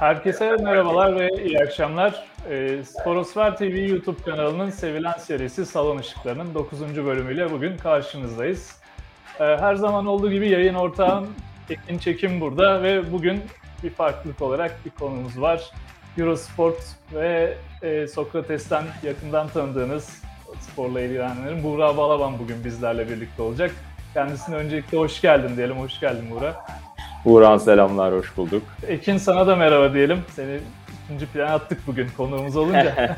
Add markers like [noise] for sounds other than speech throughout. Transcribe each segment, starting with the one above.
Herkese merhabalar ve iyi akşamlar. E, Sporosfer TV YouTube kanalının sevilen serisi Salon Işıkları'nın 9. bölümüyle bugün karşınızdayız. E, her zaman olduğu gibi yayın ortağım Ekin Çekim burada ve bugün bir farklılık olarak bir konumuz var. Eurosport ve e, Sokrates'ten yakından tanıdığınız sporla ilgilenenlerin Buğra Balaban bugün bizlerle birlikte olacak. Kendisine öncelikle hoş geldin diyelim. Hoş geldin Buğra. Buğran selamlar, hoş bulduk. Ekin sana da merhaba diyelim. Seni ikinci plan attık bugün konuğumuz olunca.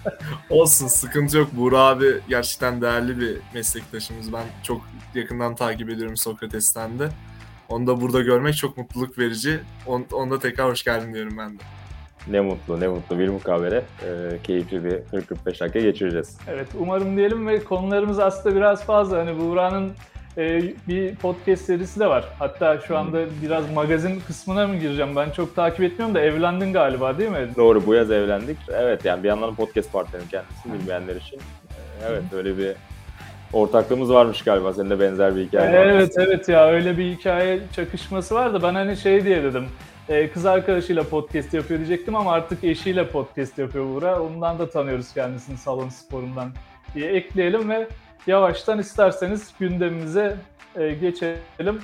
[laughs] Olsun sıkıntı yok. Buğra abi gerçekten değerli bir meslektaşımız. Ben çok yakından takip ediyorum Sokrates'ten de. Onu da burada görmek çok mutluluk verici. On, onda tekrar hoş geldin diyorum ben de. Ne mutlu, ne mutlu bir mukavele. Ee, keyifli bir 40-45 dakika geçireceğiz. evet umarım diyelim ve konularımız aslında biraz fazla. Hani Buğra'nın e, bir podcast serisi de var. Hatta şu anda biraz magazin kısmına mı gireceğim? Ben çok takip etmiyorum da evlendin galiba değil mi? Doğru, bu yaz evlendik. Evet yani bir yandan podcast partnerim kendisi bilmeyenler için. Ee, evet öyle bir ortaklığımız varmış galiba. Senin de benzer bir hikaye var. Evet evet ya öyle bir hikaye çakışması vardı. Ben hani şey diye dedim. e, Kız arkadaşıyla podcast yapıyor diyecektim ama artık eşiyle podcast yapıyor Buğra. Ondan da tanıyoruz kendisini salon sporundan diye ekleyelim ve yavaştan isterseniz gündemimize e, geçelim.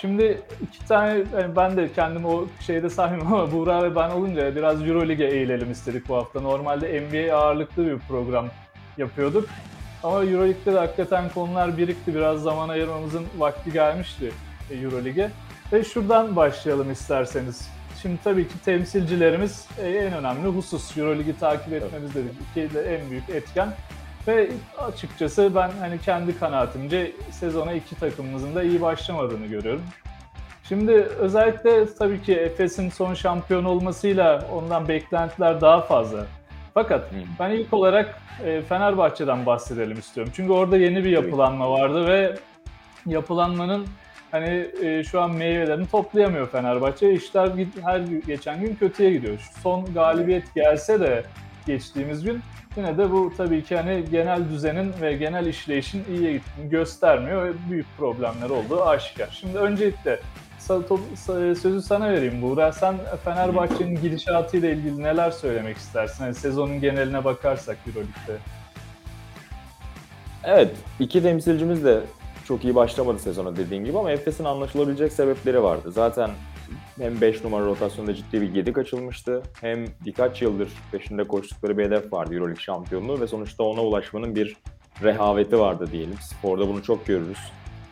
Şimdi iki tane yani ben de kendimi o şeyde sahibim [laughs] ama Buğra ve ben olunca biraz Euroleague'e eğilelim istedik bu hafta. Normalde NBA ağırlıklı bir program yapıyorduk. Ama Euroleague'de de hakikaten konular birikti. Biraz zaman ayırmamızın vakti gelmişti e, Euroleague'e. Ve şuradan başlayalım isterseniz. Şimdi tabii ki temsilcilerimiz e, en önemli husus. Euroleague'i takip etmemiz dedik. İki de en büyük etken. Ve açıkçası ben hani kendi kanaatimce sezona iki takımımızın da iyi başlamadığını görüyorum. Şimdi özellikle tabii ki Efes'in son şampiyon olmasıyla ondan beklentiler daha fazla. Fakat ben ilk olarak e, Fenerbahçe'den bahsedelim istiyorum. Çünkü orada yeni bir yapılanma vardı ve yapılanmanın hani e, şu an meyvelerini toplayamıyor Fenerbahçe. İşler her geçen gün kötüye gidiyor. Son galibiyet gelse de geçtiğimiz gün yine de bu tabii ki hani genel düzenin ve genel işleyişin iyiye gittiğini göstermiyor ve büyük problemler olduğu aşikar. Şimdi öncelikle sözü sana vereyim Buğra. Sen Fenerbahçe'nin gidişatıyla ilgili neler söylemek istersin? Yani sezonun geneline bakarsak Euroleague'de. Evet, iki temsilcimiz de çok iyi başlamadı sezona dediğin gibi ama Efes'in anlaşılabilecek sebepleri vardı. Zaten hem 5 numara rotasyonda ciddi bir gedik açılmıştı hem birkaç yıldır peşinde koştukları bir hedef vardı Euroleague şampiyonluğu ve sonuçta ona ulaşmanın bir rehaveti vardı diyelim. Sporda bunu çok görürüz.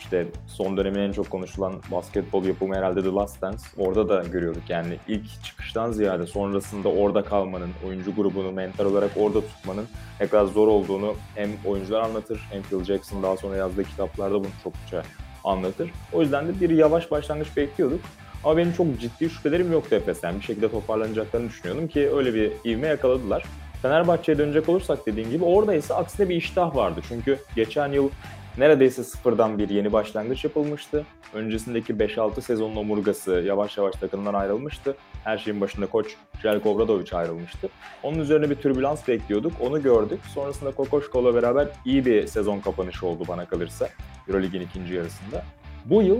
İşte son dönemin en çok konuşulan basketbol yapımı herhalde The Last Dance. Orada da görüyorduk yani ilk çıkıştan ziyade sonrasında orada kalmanın, oyuncu grubunu mental olarak orada tutmanın ne kadar zor olduğunu hem oyuncular anlatır hem Phil Jackson daha sonra yazdığı kitaplarda bunu çokça anlatır. O yüzden de bir yavaş başlangıç bekliyorduk. Ama benim çok ciddi şüphelerim yoktu Efes'ten. Bir şekilde toparlanacaklarını düşünüyordum ki öyle bir ivme yakaladılar. Fenerbahçe'ye dönecek olursak dediğim gibi orada ise aksine bir iştah vardı. Çünkü geçen yıl neredeyse sıfırdan bir yeni başlangıç yapılmıştı. Öncesindeki 5-6 sezonun omurgası yavaş yavaş takımdan ayrılmıştı. Her şeyin başında koç Jelko Obradovic ayrılmıştı. Onun üzerine bir türbülans bekliyorduk. Onu gördük. Sonrasında Kokoşko'la beraber iyi bir sezon kapanışı oldu bana kalırsa. Eurolig'in ikinci yarısında. Bu yıl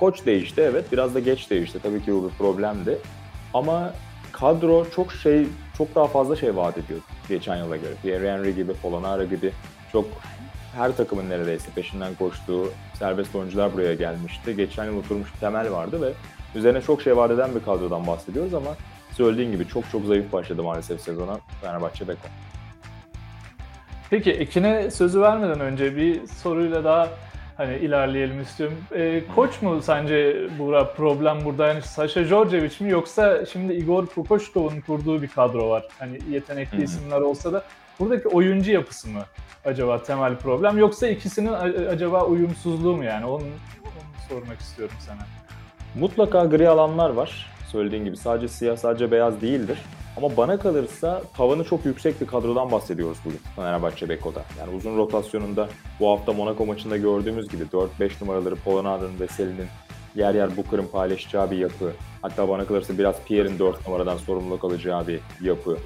koç değişti evet. Biraz da geç değişti. Tabii ki bu bir problemdi. Ama kadro çok şey çok daha fazla şey vaat ediyor geçen yıla göre. Pierre Henry gibi, Polonara gibi çok her takımın neredeyse peşinden koştuğu serbest oyuncular buraya gelmişti. Geçen yıl oturmuş temel vardı ve üzerine çok şey vaat eden bir kadrodan bahsediyoruz ama söylediğin gibi çok çok zayıf başladı maalesef sezona Fenerbahçe Beko. Peki Ekin'e sözü vermeden önce bir soruyla daha hani ilerleyelim istiyorum. E, koç mu sence Buğra problem burada? Yani Sasha Djordjevic mi yoksa şimdi Igor Kokoşkov'un kurduğu bir kadro var. Hani yetenekli Hı-hı. isimler olsa da buradaki oyuncu yapısı mı acaba temel problem yoksa ikisinin acaba uyumsuzluğu mu yani? Onu, onu sormak istiyorum sana. Mutlaka gri alanlar var. Söylediğin gibi sadece siyah sadece beyaz değildir. Ama bana kalırsa tavanı çok yüksek bir kadrodan bahsediyoruz bugün Fenerbahçe Beko'da. Yani uzun rotasyonunda bu hafta Monaco maçında gördüğümüz gibi 4-5 numaraları Polonada'nın ve Selin'in yer yer Booker'ın paylaşacağı bir yapı. Hatta bana kalırsa biraz Pierre'in 4 numaradan sorumluluk alacağı bir yapı.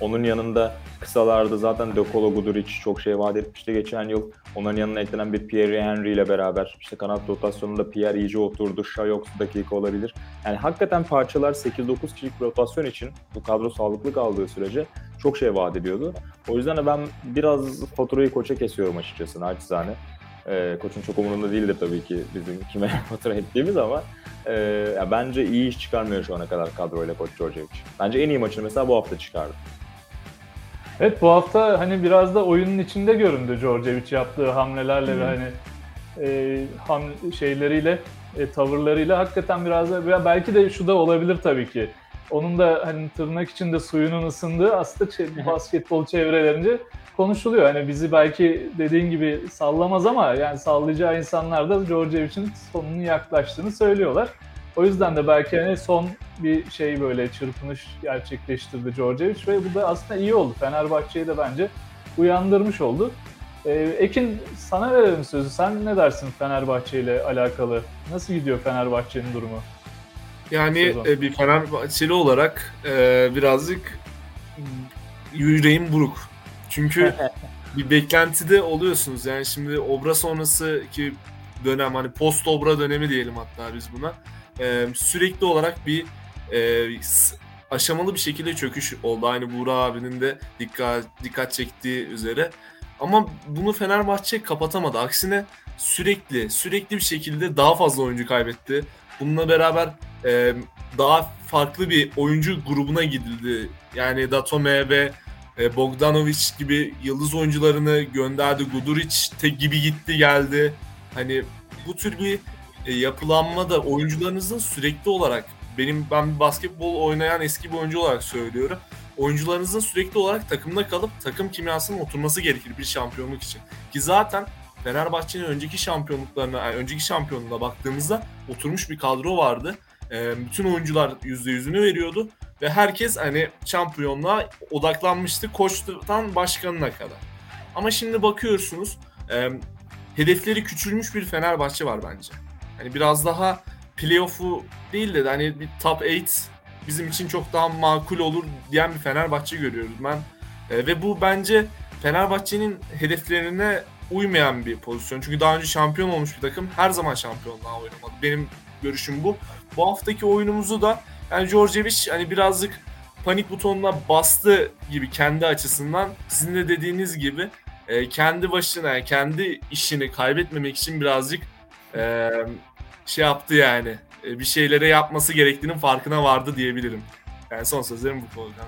Onun yanında kısalarda zaten De Colo Guduric çok şey vaat etmişti geçen yıl. Onların yanına eklenen bir Pierre Henry ile beraber işte kanat rotasyonunda Pierre iyice oturdu. Shaw dakika olabilir. Yani hakikaten parçalar 8-9 kişilik rotasyon için bu kadro sağlıklı kaldığı sürece çok şey vaat ediyordu. O yüzden de ben biraz faturayı koça kesiyorum açıkçası naçizane. E, koçun çok umurunda değildir tabii ki bizim kime [laughs] fatura ettiğimiz ama e, ya bence iyi iş çıkarmıyor şu ana kadar kadroyla koç Djordjevic. Bence en iyi maçını mesela bu hafta çıkardı. Evet bu hafta hani biraz da oyunun içinde göründü Djordjevic yaptığı hamlelerle hmm. ve hani e, ham şeyleriyle, e, tavırlarıyla hakikaten biraz da belki de şu da olabilir tabii ki. Onun da hani tırnak içinde suyunun ısındığı aslında basketbol çevrelerince konuşuluyor. Hani bizi belki dediğin gibi sallamaz ama yani sallayacağı insanlar da Djordjevic'in sonunun yaklaştığını söylüyorlar. O yüzden de belki hani son bir şey böyle çırpınış gerçekleştirdi Djordjevic ve bu da aslında iyi oldu. Fenerbahçe'yi de bence uyandırmış oldu. Ee, Ekin sana verelim sözü. Sen ne dersin Fenerbahçe ile alakalı? Nasıl gidiyor Fenerbahçe'nin durumu? Yani e, bir Fenerbahçeli olarak e, birazcık yüreğim buruk. Çünkü [laughs] bir beklentide oluyorsunuz. Yani şimdi Obra sonrası ki dönem hani post Obra dönemi diyelim hatta biz buna. E, sürekli olarak bir e, aşamalı bir şekilde çöküş oldu. Aynı Buğra abinin de dikkat dikkat çektiği üzere. Ama bunu Fenerbahçe kapatamadı. Aksine sürekli sürekli bir şekilde daha fazla oyuncu kaybetti. Bununla beraber e, daha farklı bir oyuncu grubuna gidildi. Yani Datome ve e, Bogdanovic gibi yıldız oyuncularını gönderdi. Guduric gibi gitti geldi. Hani bu tür bir e, yapılanma da oyuncularınızın sürekli olarak benim ben basketbol oynayan eski bir oyuncu olarak söylüyorum. Oyuncularınızın sürekli olarak takımda kalıp takım kimyasının oturması gerekir bir şampiyonluk için. Ki zaten Fenerbahçe'nin önceki şampiyonluklarına, yani önceki şampiyonluğuna baktığımızda oturmuş bir kadro vardı. E, bütün oyuncular %100'ünü veriyordu ve herkes hani şampiyonluğa odaklanmıştı koçtan başkanına kadar. Ama şimdi bakıyorsunuz e, hedefleri küçülmüş bir Fenerbahçe var bence. Hani biraz daha playoff'u değil de hani bir top 8 bizim için çok daha makul olur diyen bir Fenerbahçe görüyoruz ben. E, ve bu bence Fenerbahçe'nin hedeflerine uymayan bir pozisyon. Çünkü daha önce şampiyon olmuş bir takım her zaman şampiyonluğa oynamadı. Benim görüşüm bu. Bu haftaki oyunumuzu da yani Djordjevic hani birazcık panik butonuna bastı gibi kendi açısından. Sizin de dediğiniz gibi e, kendi başına kendi işini kaybetmemek için birazcık e, şey yaptı yani. E, bir şeylere yapması gerektiğinin farkına vardı diyebilirim. Yani son sözlerim bu konuda.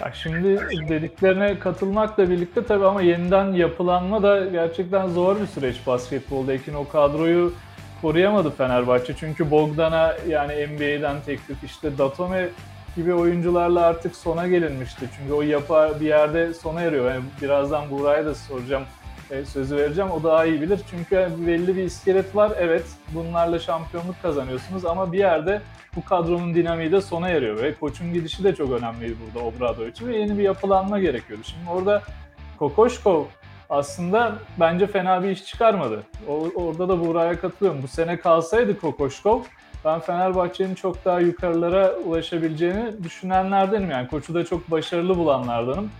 Ya şimdi dediklerine katılmakla birlikte tabii ama yeniden yapılanma da gerçekten zor bir süreç basketbolda. Ekin o kadroyu koruyamadı Fenerbahçe. Çünkü Bogdan'a yani NBA'den teklif işte Datome gibi oyuncularla artık sona gelinmişti. Çünkü o yapı bir yerde sona eriyor. Yani birazdan Buğra'ya da soracağım, sözü vereceğim. O daha iyi bilir. Çünkü belli bir iskelet var. Evet bunlarla şampiyonluk kazanıyorsunuz ama bir yerde bu kadronun dinamiği de sona eriyor. Ve koçun gidişi de çok önemliydi burada Obrado için ve yeni bir yapılanma gerekiyordu. Şimdi orada Kokoşkov aslında bence fena bir iş çıkarmadı. Orada da Buğra'ya katılıyorum. Bu sene kalsaydı Kokoşkov ben Fenerbahçe'nin çok daha yukarılara ulaşabileceğini düşünenlerdenim. Yani koçu da çok başarılı bulanlardanım.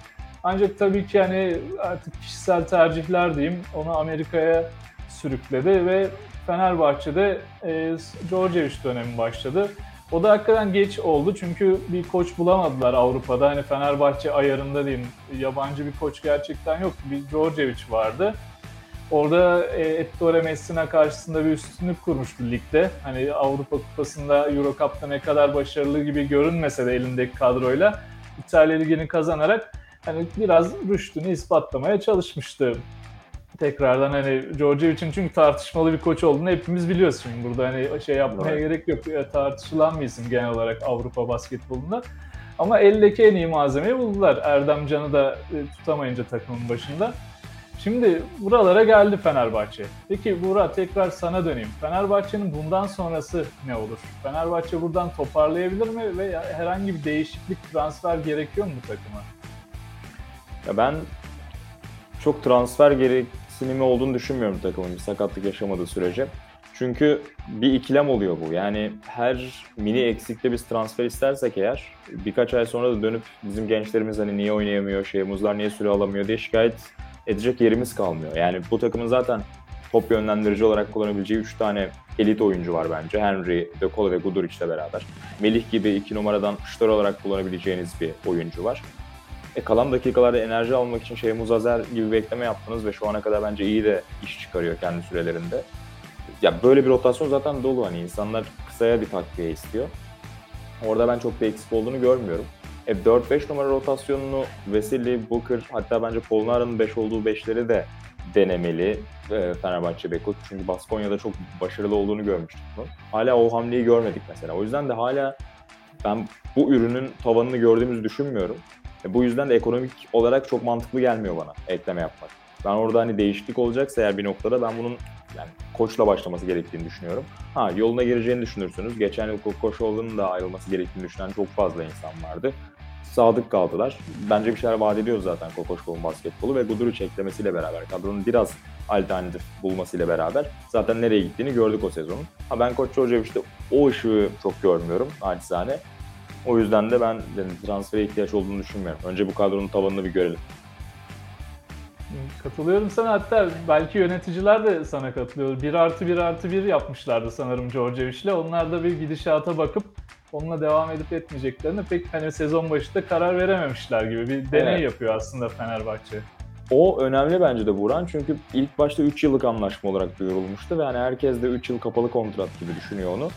Ancak tabii ki hani artık kişisel tercihler diyeyim onu Amerika'ya sürükledi ve Fenerbahçe'de e, Djordjevic dönemi başladı. O da hakikaten geç oldu çünkü bir koç bulamadılar Avrupa'da. Hani Fenerbahçe ayarında diyeyim yabancı bir koç gerçekten yok. Bir Djordjevic vardı. Orada e, Ettore Messina karşısında bir üstünlük kurmuştu ligde. Hani Avrupa Kupası'nda Euro Cup'ta ne kadar başarılı gibi görünmese de elindeki kadroyla İtalya Ligi'ni kazanarak hani biraz rüştünü ispatlamaya çalışmıştı tekrardan hani Djordjevic'in çünkü tartışmalı bir koç olduğunu hepimiz biliyoruz şimdi burada hani şey yapmaya evet. gerek yok e, tartışılan bir isim genel olarak Avrupa basketbolunda. Ama eldeki en iyi malzemeyi buldular. Erdem Can'ı da e, tutamayınca takımın başında. Şimdi buralara geldi Fenerbahçe. Peki Buğra tekrar sana döneyim. Fenerbahçe'nin bundan sonrası ne olur? Fenerbahçe buradan toparlayabilir mi ve herhangi bir değişiklik, transfer gerekiyor mu bu takıma? Ya ben çok transfer gerek sinimi olduğunu düşünmüyorum takımın bir sakatlık yaşamadığı sürece. Çünkü bir ikilem oluyor bu. Yani her mini eksikte biz transfer istersek eğer birkaç ay sonra da dönüp bizim gençlerimiz hani niye oynayamıyor, şeyimizler niye süre alamıyor diye şikayet edecek yerimiz kalmıyor. Yani bu takımın zaten top yönlendirici olarak kullanabileceği 3 tane elit oyuncu var bence. Henry, De Colo ve Guduric'le beraber. Melih gibi 2 numaradan şutör olarak kullanabileceğiniz bir oyuncu var. E kalan dakikalarda enerji almak için şey Muzazer gibi bir ekleme yaptınız ve şu ana kadar bence iyi de iş çıkarıyor kendi sürelerinde. Ya böyle bir rotasyon zaten dolu hani insanlar kısaya bir takviye istiyor. Orada ben çok da eksik olduğunu görmüyorum. E 4-5 numara rotasyonunu Veseli, Booker hatta bence Polnar'ın 5 olduğu 5'leri de denemeli e, Fenerbahçe Beko. Çünkü Baskonya'da çok başarılı olduğunu görmüştük bunu. Hala o hamleyi görmedik mesela. O yüzden de hala ben bu ürünün tavanını gördüğümüzü düşünmüyorum. E, bu yüzden de ekonomik olarak çok mantıklı gelmiyor bana ekleme yapmak. Ben orada hani değişiklik olacaksa eğer bir noktada ben bunun yani koçla başlaması gerektiğini düşünüyorum. Ha yoluna gireceğini düşünürsünüz. Geçen yıl Kokoşoğlu'nun da ayrılması gerektiğini düşünen çok fazla insan vardı. Sadık kaldılar. Bence bir şeyler vaat ediyor zaten Kokoşko'nun basketbolu ve Guduric eklemesiyle beraber kadronun biraz alternatif bulmasıyla beraber zaten nereye gittiğini gördük o sezonun. Ha ben Koç Georgievich'te o ışığı çok görmüyorum naçizane. O yüzden de ben yani transfere ihtiyaç olduğunu düşünmüyorum. Önce bu kadronun tavanını bir görelim. Katılıyorum sana hatta belki yöneticiler de sana katılıyor. 1 artı 1 artı 1 yapmışlardı sanırım Georgievich'le. Onlar da bir gidişata bakıp onunla devam edip etmeyeceklerini pek hani sezon başında karar verememişler gibi bir deney evet. yapıyor aslında Fenerbahçe. O önemli bence de Buran çünkü ilk başta 3 yıllık anlaşma olarak duyurulmuştu ve yani herkes de 3 yıl kapalı kontrat gibi düşünüyor onu.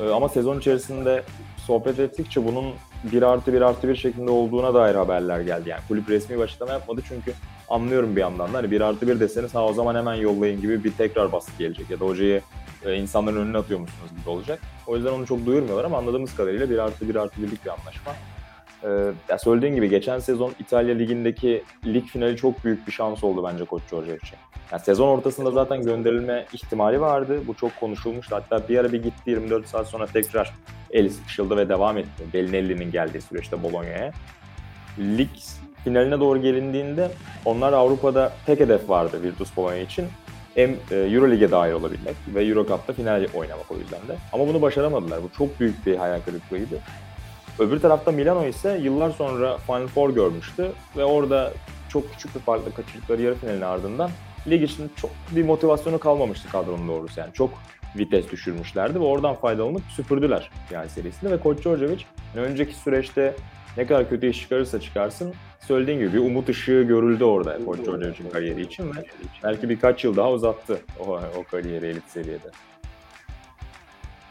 Ee, ama sezon içerisinde sohbet ettikçe bunun 1 artı 1 artı 1 şeklinde olduğuna dair haberler geldi. Yani kulüp resmi bir açıklama yapmadı çünkü anlıyorum bir yandan da hani 1 artı 1 deseniz ha o zaman hemen yollayın gibi bir tekrar baskı gelecek ya da hocayı e, insanların önüne atıyormuşsunuz gibi olacak. O yüzden onu çok duyurmuyorlar ama anladığımız kadarıyla 1 artı 1 artı 1'lik bir anlaşma. Ee, söylediğin gibi geçen sezon İtalya Ligi'ndeki lig finali çok büyük bir şans oldu bence Koç Giorgio için. Yani sezon ortasında zaten gönderilme ihtimali vardı. Bu çok konuşulmuştu. Hatta bir ara bir gitti 24 saat sonra tekrar el sıkışıldı ve devam etti. Bellinelli'nin geldiği süreçte Bologna'ya. Lig finaline doğru gelindiğinde onlar Avrupa'da tek hedef vardı Virtus Bologna için. Hem e, Euroleague'e dahil olabilmek ve Euro Cup'ta final oynamak o yüzden de. Ama bunu başaramadılar. Bu çok büyük bir hayal kırıklığıydı. Öbür tarafta Milano ise yıllar sonra Final Four görmüştü ve orada çok küçük bir farkla kaçırdıkları yarı finalin ardından lig için çok bir motivasyonu kalmamıştı kadronun doğrusu yani. Çok vites düşürmüşlerdi ve oradan faydalanıp süpürdüler yani serisinde ve Koç Djordjevic önceki süreçte ne kadar kötü iş çıkarırsa çıkarsın söylediğin gibi bir umut ışığı görüldü orada Koç Djordjevic'in kariyeri için ve belki birkaç yıl daha uzattı o, o kariyeri elit seviyede.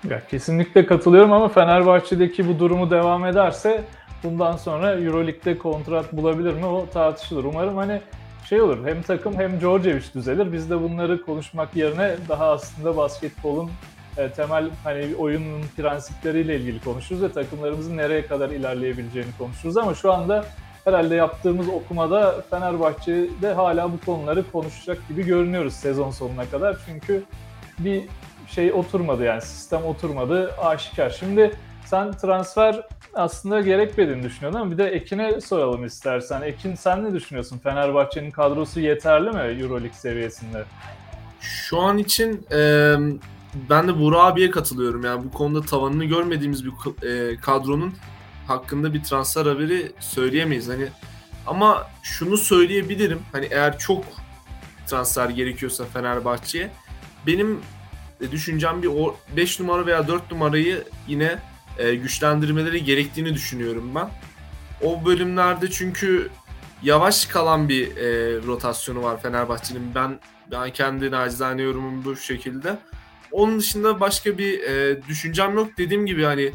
Ya kesinlikle katılıyorum ama Fenerbahçe'deki bu durumu devam ederse bundan sonra Euroleague'de kontrat bulabilir mi o tartışılır. Umarım hani şey olur hem takım hem Djordjevic düzelir. Biz de bunları konuşmak yerine daha aslında basketbolun e, temel hani oyunun prensipleriyle ilgili konuşuruz ve takımlarımızın nereye kadar ilerleyebileceğini konuşuruz ama şu anda herhalde yaptığımız okumada Fenerbahçe'de hala bu konuları konuşacak gibi görünüyoruz sezon sonuna kadar. Çünkü bir şey oturmadı yani sistem oturmadı aşikar. Şimdi sen transfer aslında gerekmediğini düşünüyordun ama bir de Ekin'e soralım istersen. Ekin sen ne düşünüyorsun? Fenerbahçe'nin kadrosu yeterli mi Euroleague seviyesinde? Şu an için e, ben de Burak abiye katılıyorum. Yani bu konuda tavanını görmediğimiz bir e, kadronun hakkında bir transfer haberi söyleyemeyiz. Hani ama şunu söyleyebilirim. Hani eğer çok transfer gerekiyorsa Fenerbahçe'ye benim düşüncem bir 5 numara veya 4 numarayı yine e, güçlendirmeleri gerektiğini düşünüyorum ben. O bölümlerde çünkü yavaş kalan bir e, rotasyonu var Fenerbahçe'nin. Ben ben kendi nacizane yorumum bu şekilde. Onun dışında başka bir e, düşüncem yok. Dediğim gibi hani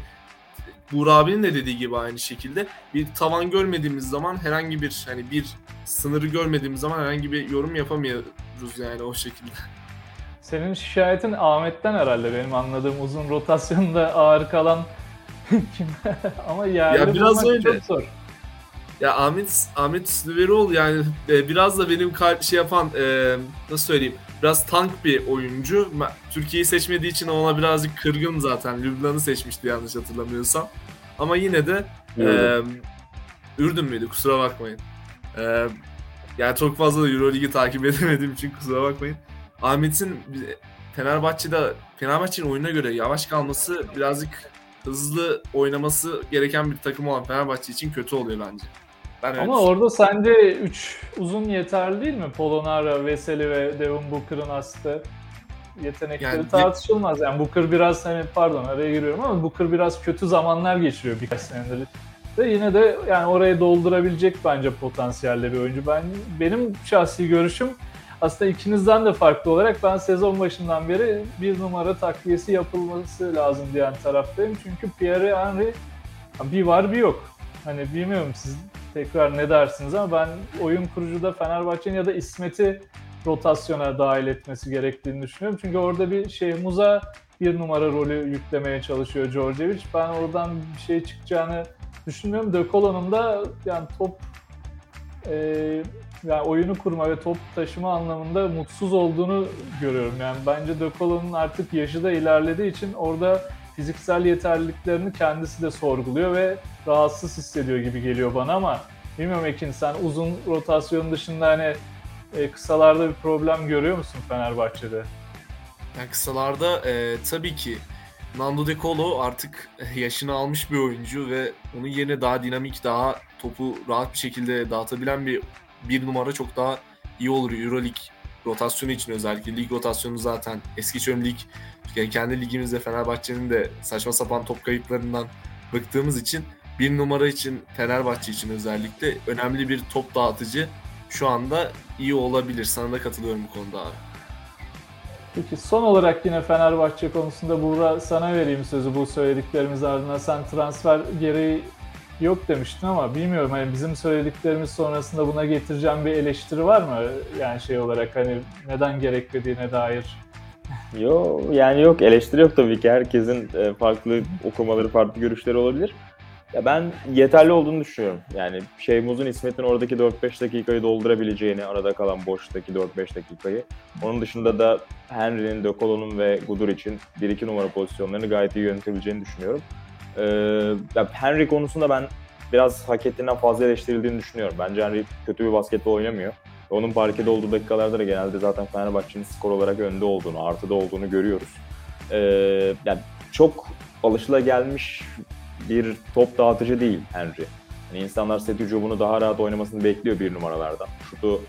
Buğra abinin de dediği gibi aynı şekilde bir tavan görmediğimiz zaman herhangi bir hani bir sınırı görmediğimiz zaman herhangi bir yorum yapamıyoruz yani o şekilde. Senin şikayetin Ahmet'ten herhalde benim anladığım uzun rotasyonda ağır kalan [laughs] kim? Ama yerli ya biraz öyle. çok zor. Ya Ahmet Ahmet Süveroğlu yani e, biraz da benim şey yapan e, nasıl söyleyeyim biraz tank bir oyuncu. Türkiye'yi seçmediği için ona birazcık kırgın zaten. Lübnan'ı seçmişti yanlış hatırlamıyorsam. Ama yine de e, Ürdün müydü kusura bakmayın. E, yani çok fazla da Euroligi takip [laughs] edemediğim için kusura bakmayın. Ahmet'in Fenerbahçe'de Fenerbahçe'nin oyuna göre yavaş kalması birazcık hızlı oynaması gereken bir takım olan Fenerbahçe için kötü oluyor bence. Ben Ama orada sence 3 uzun yeterli değil mi? Polonara, Veseli ve Devin Booker'ın aslında yetenekleri Yani- tartışılmaz. Yani Booker biraz hani pardon araya giriyorum ama Booker biraz kötü zamanlar geçiriyor birkaç senedir. Ve yine de yani orayı doldurabilecek bence potansiyelde bir oyuncu. Ben benim şahsi görüşüm aslında ikinizden de farklı olarak ben sezon başından beri bir numara takviyesi yapılması lazım diyen taraftayım. Çünkü Pierre Henry bir var bir yok. Hani bilmiyorum siz tekrar ne dersiniz ama ben oyun kurucuda Fenerbahçe'nin ya da İsmet'i rotasyona dahil etmesi gerektiğini düşünüyorum. Çünkü orada bir Şehmuz'a bir numara rolü yüklemeye çalışıyor Djordjevic. Ben oradan bir şey çıkacağını düşünmüyorum. De Colo'nun da yani top e, yani oyunu kurma ve top taşıma anlamında mutsuz olduğunu görüyorum. Yani bence De Colo'nun artık yaşı da ilerlediği için orada fiziksel yeterliliklerini kendisi de sorguluyor ve rahatsız hissediyor gibi geliyor bana ama bilmiyorum Ekin sen uzun rotasyon dışında hani e, kısalarda bir problem görüyor musun Fenerbahçe'de? Yani kısalarda e, tabii ki Nando De Colo artık yaşını almış bir oyuncu ve onun yerine daha dinamik, daha topu rahat bir şekilde dağıtabilen bir bir numara çok daha iyi olur. Euroleague rotasyonu için özellikle. Lig rotasyonu zaten eski çöm lig. Yani kendi ligimizde Fenerbahçe'nin de saçma sapan top kayıplarından bıktığımız için bir numara için Fenerbahçe için özellikle önemli bir top dağıtıcı şu anda iyi olabilir. Sana da katılıyorum bu konuda abi. Peki son olarak yine Fenerbahçe konusunda Buğra sana vereyim sözü bu söylediklerimiz ardından. Sen transfer gereği yok demiştin ama bilmiyorum hani bizim söylediklerimiz sonrasında buna getireceğim bir eleştiri var mı? Yani şey olarak hani neden gerekmediğine dair. Yo yani yok eleştiri yok tabii ki. Herkesin e, farklı okumaları, farklı görüşleri olabilir. Ya ben yeterli olduğunu düşünüyorum. Yani Şeymuz'un İsmet'in oradaki 4-5 dakikayı doldurabileceğini, arada kalan boştaki 4-5 dakikayı. Onun dışında da Henry'nin, De Colo'nun ve Gudur için 1-2 numara pozisyonlarını gayet iyi yönetebileceğini düşünüyorum. Ee, ya Henry konusunda ben biraz hak ettiğinden fazla eleştirildiğini düşünüyorum. Bence Henry kötü bir basketbol oynamıyor. Onun parkede olduğu dakikalarda da genelde zaten Fenerbahçe'nin skor olarak önde olduğunu, artıda olduğunu görüyoruz. Ee, yani çok alışılagelmiş bir top dağıtıcı değil Henry. Yani insanlar set hücumunu daha rahat oynamasını bekliyor bir numaralardan. Şutu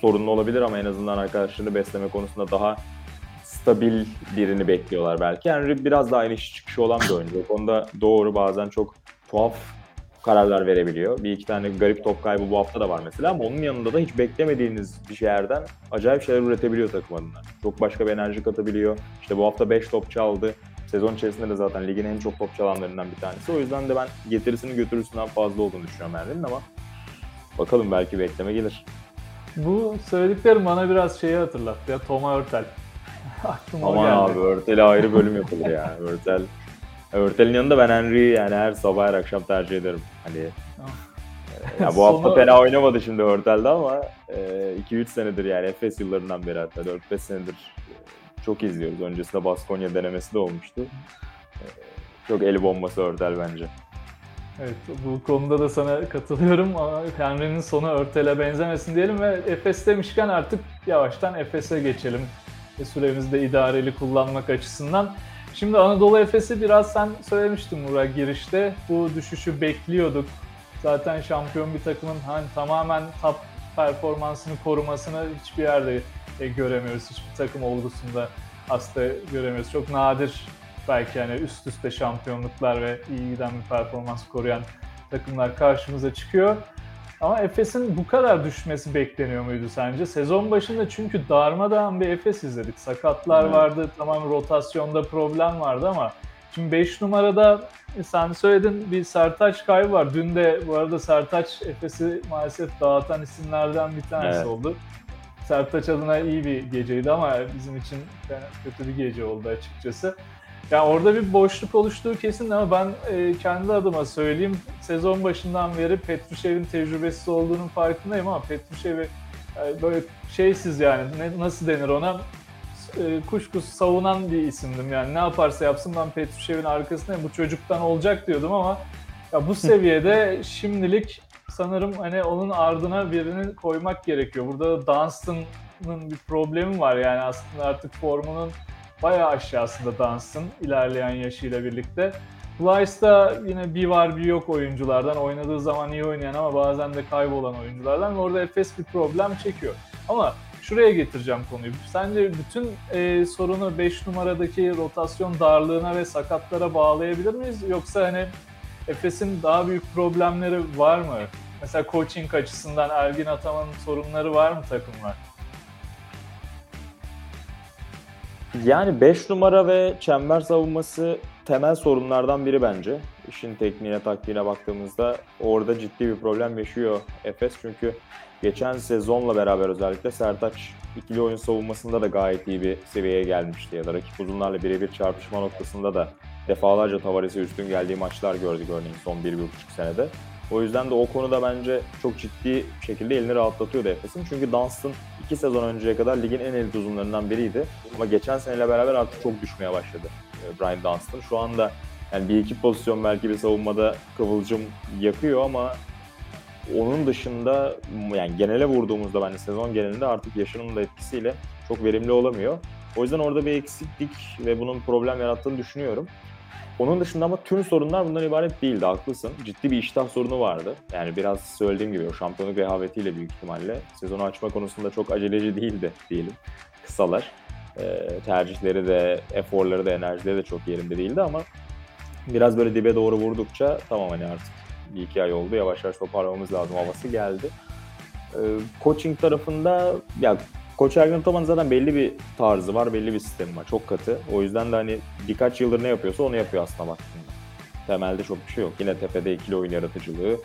sorunlu olabilir ama en azından arkadaşlarını besleme konusunda daha stabil birini bekliyorlar belki. Henry biraz daha iniş çıkışı olan bir oyuncu. O konuda doğru bazen çok tuhaf kararlar verebiliyor. Bir iki tane garip top kaybı bu hafta da var mesela ama onun yanında da hiç beklemediğiniz bir şeylerden acayip şeyler üretebiliyor takım adına. Çok başka bir enerji katabiliyor. İşte bu hafta 5 top çaldı. Sezon içerisinde de zaten ligin en çok top çalanlarından bir tanesi. O yüzden de ben getirisinin götürüsünden fazla olduğunu düşünüyorum Henry'nin ama bakalım belki bekleme gelir. Bu söylediklerim bana biraz şeyi hatırlattı ya Toma Örtel. [laughs] Aklıma Aman geldi. abi Örtel'e ayrı bölüm yapılır ya. [laughs] Örtel Örtel'in yanında ben Henry'i yani her sabah her akşam tercih ederim. Hani e, ya bu hafta Sonu- fena oynamadı şimdi Örtel'de ama 2-3 senedir yani Efes yıllarından beri hatta 4-5 senedir e, çok izliyoruz. Öncesinde Baskonya denemesi de olmuştu. E, Çok el bombası Örtel bence. Evet bu konuda da sana katılıyorum Henry'nin sonu örtele benzemesin diyelim ve Efes demişken artık yavaştan Efes'e geçelim. E, Süremizi de idareli kullanmak açısından. Şimdi Anadolu Efes'i biraz sen söylemiştin Murat girişte. Bu düşüşü bekliyorduk. Zaten şampiyon bir takımın hani tamamen top performansını korumasını hiçbir yerde e, göremiyoruz. Hiçbir takım olgusunda aslında göremiyoruz. Çok nadir belki hani üst üste şampiyonluklar ve iyi giden bir performans koruyan takımlar karşımıza çıkıyor. Ama Efes'in bu kadar düşmesi bekleniyor muydu sence? Sezon başında çünkü darmadağın bir Efes izledik. Sakatlar Evet. vardı, tamam rotasyonda problem vardı ama şimdi 5 numarada e, sen söyledin bir Sertaç kaybı var. Dün de bu arada Sertaç Efes'i maalesef dağıtan isimlerden bir tanesi Evet. oldu. Sertaç adına iyi bir geceydi ama bizim için kötü bir gece oldu açıkçası. Yani orada bir boşluk oluştuğu kesin ama ben e, kendi adıma söyleyeyim. Sezon başından beri Petrushev'in tecrübesiz olduğunun farkındayım ama Petrushev'i e, böyle şeysiz yani ne, nasıl denir ona e, kuşkusuz savunan bir isimdim yani ne yaparsa yapsın ben Petrushev'in arkasındayım bu çocuktan olacak diyordum ama ya bu seviyede şimdilik sanırım hani onun ardına birini koymak gerekiyor. Burada Dunstan'ın bir problemi var yani aslında artık formunun bayağı aşağısında Dunstan ilerleyen yaşıyla birlikte. Plyce da yine bir var bir yok oyunculardan. Oynadığı zaman iyi oynayan ama bazen de kaybolan oyunculardan. Orada Efes bir problem çekiyor. Ama şuraya getireceğim konuyu. Sence bütün e, sorunu 5 numaradaki rotasyon darlığına ve sakatlara bağlayabilir miyiz? Yoksa hani Efes'in daha büyük problemleri var mı? Mesela coaching açısından Ergin Ataman'ın sorunları var mı takımlar? Yani 5 numara ve çember savunması temel sorunlardan biri bence. İşin tekniğine, taktiğine baktığımızda orada ciddi bir problem yaşıyor Efes. Çünkü geçen sezonla beraber özellikle Sertaç ikili oyun savunmasında da gayet iyi bir seviyeye gelmişti. Ya da rakip uzunlarla birebir çarpışma noktasında da defalarca Tavares'e üstün geldiği maçlar gördük örneğin son 1-1,5 senede. O yüzden de o konuda bence çok ciddi şekilde elini rahatlatıyordu Efes'in. Çünkü Dunstan iki sezon önceye kadar ligin en elit uzunlarından biriydi. Ama geçen seneyle beraber artık çok düşmeye başladı e, Brian Dunstan. Şu anda yani bir iki pozisyon belki bir savunmada kıvılcım yakıyor ama onun dışında yani genele vurduğumuzda bence sezon genelinde artık yaşının da etkisiyle çok verimli olamıyor. O yüzden orada bir eksiklik ve bunun problem yarattığını düşünüyorum. Onun dışında ama tüm sorunlar bundan ibaret değildi, haklısın. Ciddi bir iştah sorunu vardı. Yani biraz söylediğim gibi o şampiyonluk rehavetiyle büyük ihtimalle sezonu açma konusunda çok aceleci değildi diyelim. Kısalar. E, tercihleri de, eforları da, enerjileri de çok yerinde değildi ama biraz böyle dibe doğru vurdukça tamam hani artık bir iki ay oldu yavaş yavaş toparlamamız lazım havası geldi. E, coaching tarafında ya Koç Ergin Ataman'ın zaten belli bir tarzı var, belli bir sistemi var. Çok katı. O yüzden de hani birkaç yıldır ne yapıyorsa onu yapıyor aslında baktığında. Temelde çok bir şey yok. Yine tepede ikili oyun yaratıcılığı.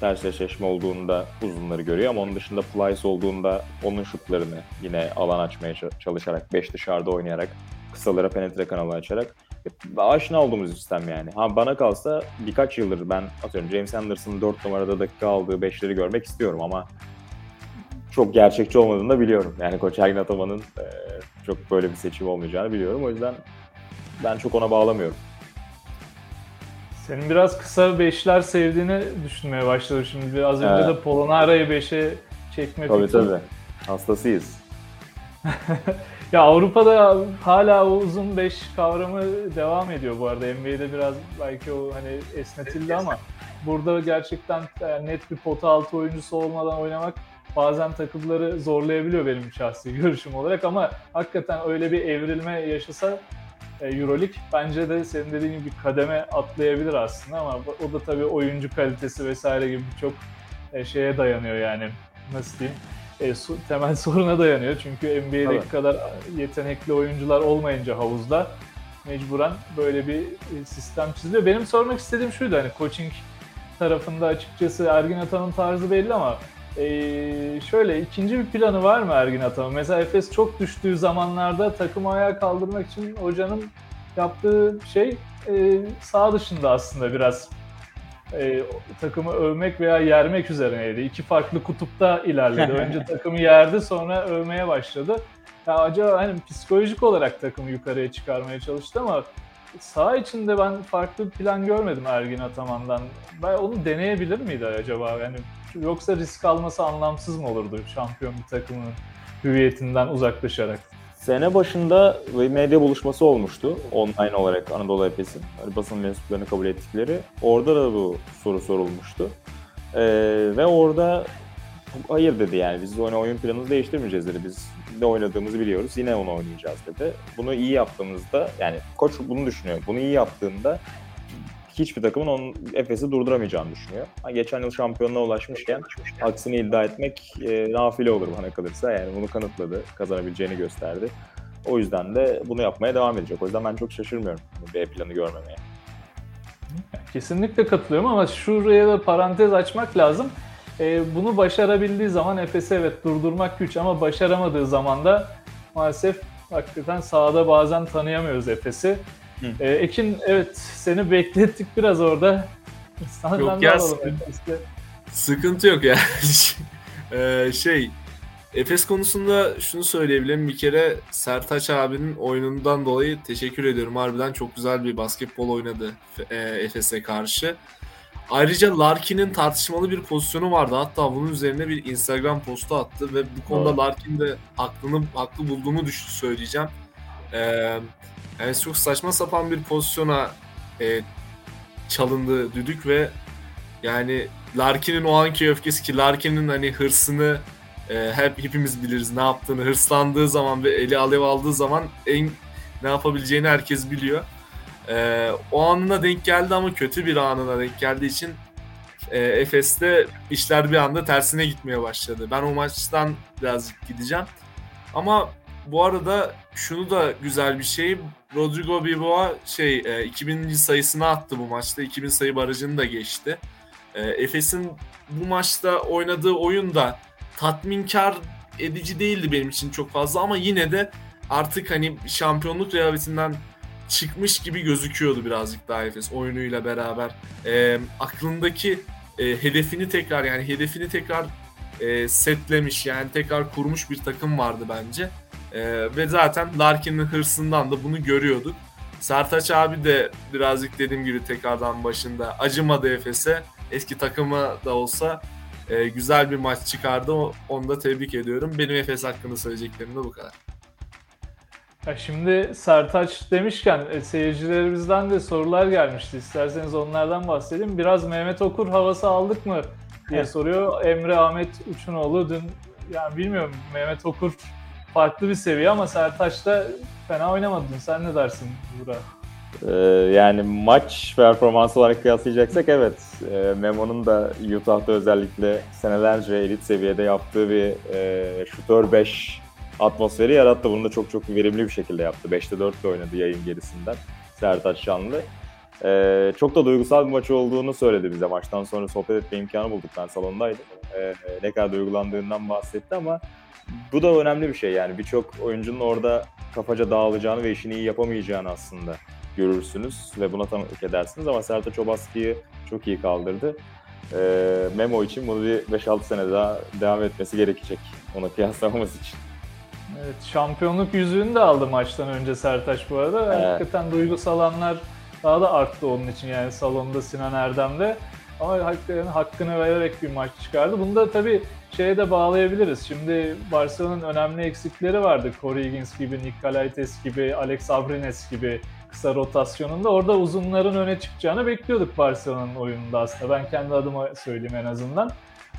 Ters eşleşme olduğunda uzunları görüyor ama onun dışında Plyce olduğunda onun şutlarını yine alan açmaya çalışarak, 5 dışarıda oynayarak, kısalara penetre kanalı açarak aşina olduğumuz sistem yani. Ha bana kalsa birkaç yıldır ben atıyorum James Anderson'ın 4 numarada dakika aldığı 5'leri görmek istiyorum ama çok gerçekçi olmadığını da biliyorum. Yani Koç Ergin Ataman'ın e, çok böyle bir seçim olmayacağını biliyorum. O yüzden ben çok ona bağlamıyorum. Senin biraz kısa beşler sevdiğini düşünmeye başladım şimdi. Az önce evet. de Polonara'yı beşe çekme Tabii fikri. tabii. Hastasıyız. [laughs] ya Avrupa'da hala o uzun beş kavramı devam ediyor bu arada. NBA'de biraz belki o hani esnetildi ama burada gerçekten net bir pota altı oyuncusu olmadan oynamak bazen takımları zorlayabiliyor benim şahsi [laughs] görüşüm olarak ama hakikaten öyle bir evrilme yaşasa e, Euroleague bence de senin dediğin gibi kademe atlayabilir aslında ama o da tabii oyuncu kalitesi vesaire gibi birçok e, şeye dayanıyor yani nasıl diyeyim e, su, temel [laughs] soruna dayanıyor çünkü NBA'deki evet. kadar yetenekli oyuncular olmayınca havuzda mecburen böyle bir e, sistem çiziliyor. Benim sormak istediğim şuydu hani coaching tarafında açıkçası Ergin Atan'ın tarzı belli ama ee, şöyle ikinci bir planı var mı Ergin Ataman? Mesela Efes çok düştüğü zamanlarda takımı ayağa kaldırmak için hocanın yaptığı şey e, sağ dışında aslında biraz e, takımı övmek veya yermek üzerineydi. İki farklı kutupta ilerledi. [laughs] Önce takımı yerdi sonra övmeye başladı. Ya acaba hani psikolojik olarak takımı yukarıya çıkarmaya çalıştı ama sağ içinde ben farklı bir plan görmedim Ergin Ataman'dan. Ben onu deneyebilir miydi acaba? Yani Yoksa risk alması anlamsız mı olurdu şampiyon bir takımın hüviyetinden uzaklaşarak? Sene başında medya buluşması olmuştu online olarak Anadolu Efes'in basın mensuplarını kabul ettikleri. Orada da bu soru sorulmuştu. Ee, ve orada hayır dedi yani biz oyun, oyun planımızı değiştirmeyeceğiz dedi. Biz ne oynadığımızı biliyoruz yine onu oynayacağız dedi. Bunu iyi yaptığımızda yani koç bunu düşünüyor. Bunu iyi yaptığında hiçbir takımın onun Efes'i durduramayacağını düşünüyor. Geçen yıl şampiyonluğa ulaşmışken aksini iddia etmek e, nafile olur bana kalırsa. Yani bunu kanıtladı, kazanabileceğini gösterdi. O yüzden de bunu yapmaya devam edecek. O yüzden ben çok şaşırmıyorum B planı görmemeye. Kesinlikle katılıyorum ama şuraya da parantez açmak lazım. E, bunu başarabildiği zaman Efes'i evet durdurmak güç ama başaramadığı zaman da maalesef hakikaten sahada bazen tanıyamıyoruz Efes'i. Ee, Ekin evet seni beklettik biraz orada. Senden yok ya sıkıntı yok ya. [laughs] ee, şey Efes konusunda şunu söyleyebilirim. Bir kere Sertaç abinin oyunundan dolayı teşekkür ediyorum. Harbiden çok güzel bir basketbol oynadı e, Efes'e karşı. Ayrıca Larkin'in tartışmalı bir pozisyonu vardı. Hatta bunun üzerine bir Instagram postu attı ve bu konuda Larkin de aklını haklı bulduğumu düştü söyleyeceğim. Ee, yani çok saçma sapan bir pozisyona e, çalındı düdük ve yani Larkin'in o anki öfkesi ki Larkin'in hani hırsını e, hep hepimiz biliriz ne yaptığını hırslandığı zaman ve eli alev aldığı zaman en ne yapabileceğini herkes biliyor. E, o anına denk geldi ama kötü bir anına denk geldiği için e, Efes'te işler bir anda tersine gitmeye başladı. Ben o maçtan birazcık gideceğim. Ama bu arada şunu da güzel bir şey. Rodrigo Bilbao şey e, 2000. sayısını attı bu maçta. 2000 sayı barajını da geçti. E, Efes'in bu maçta oynadığı oyun da tatminkar edici değildi benim için çok fazla ama yine de artık hani şampiyonluk rehavetinden çıkmış gibi gözüküyordu birazcık daha Efes oyunuyla beraber. E, aklındaki e, hedefini tekrar yani hedefini tekrar e, setlemiş yani tekrar kurmuş bir takım vardı bence. E, ve zaten Larkin'in hırsından da bunu görüyorduk. Sertaç abi de birazcık dediğim gibi tekrardan başında acımadı Efes'e. Eski takımı da olsa e, güzel bir maç çıkardı. Onu da tebrik ediyorum. Benim Efes hakkında söyleyeceklerim de bu kadar. Ya şimdi Sertaç demişken e, seyircilerimizden de sorular gelmişti. İsterseniz onlardan bahsedeyim. Biraz Mehmet Okur havası aldık mı diye soruyor. Emre Ahmet Uçunoğlu dün yani bilmiyorum Mehmet Okur farklı bir seviye ama Sertaç da fena oynamadı dün. Sen ne dersin Burak? Ee, yani maç performansı olarak kıyaslayacaksak evet. Ee, Memo'nun da Utah'da özellikle senelerce elit seviyede yaptığı bir e, şutör 5 atmosferi yarattı. Bunu da çok çok verimli bir şekilde yaptı. 5'te 4 oynadı yayın gerisinden Sertaç Şanlı. Ee, çok da duygusal bir maç olduğunu söyledi bize. Maçtan sonra sohbet etme imkanı bulduk. Ben salondaydım. Ne kadar duygulandığından bahsetti ama bu da önemli bir şey yani. Birçok oyuncunun orada kafaca dağılacağını ve işini iyi yapamayacağını aslında görürsünüz ve buna tanıklık edersiniz ama Sertaç o baskıyı çok iyi kaldırdı. Ee, Memo için bunu bir 5-6 sene daha devam etmesi gerekecek ona kıyaslamamız için. Evet, şampiyonluk yüzüğünü de aldı maçtan önce Sertaç bu arada. Evet. Hakikaten duygusal anlar daha da arttı onun için yani salonda Sinan Erdem'de. Ama hakikaten hakkını vererek bir maç çıkardı. Bunu da tabii şeye de bağlayabiliriz. Şimdi Barcelona'nın önemli eksikleri vardı. Corey Higgins gibi, Nikolaitis gibi, Alex Abrines gibi kısa rotasyonunda. Orada uzunların öne çıkacağını bekliyorduk Barcelona'nın oyununda aslında. Ben kendi adıma söyleyeyim en azından.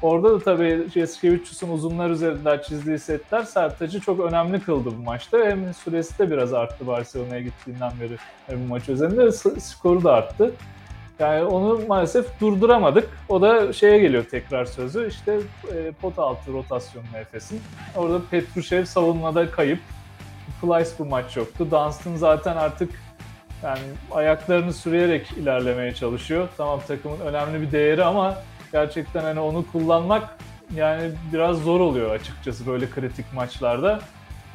Orada da tabii Jeskevicius'un uzunlar üzerinden çizdiği setler Sertaç'ı çok önemli kıldı bu maçta. Hem süresi de biraz arttı Barcelona'ya gittiğinden beri bu maç özelinde. Skoru da arttı. Yani onu maalesef durduramadık. O da şeye geliyor tekrar sözü. İşte e, pot altı rotasyonu Efes'in. Orada Petrushev savunmada kayıp. Plyce bu maç yoktu. Dunstan zaten artık yani ayaklarını sürüyerek ilerlemeye çalışıyor. Tamam takımın önemli bir değeri ama gerçekten hani onu kullanmak yani biraz zor oluyor açıkçası böyle kritik maçlarda.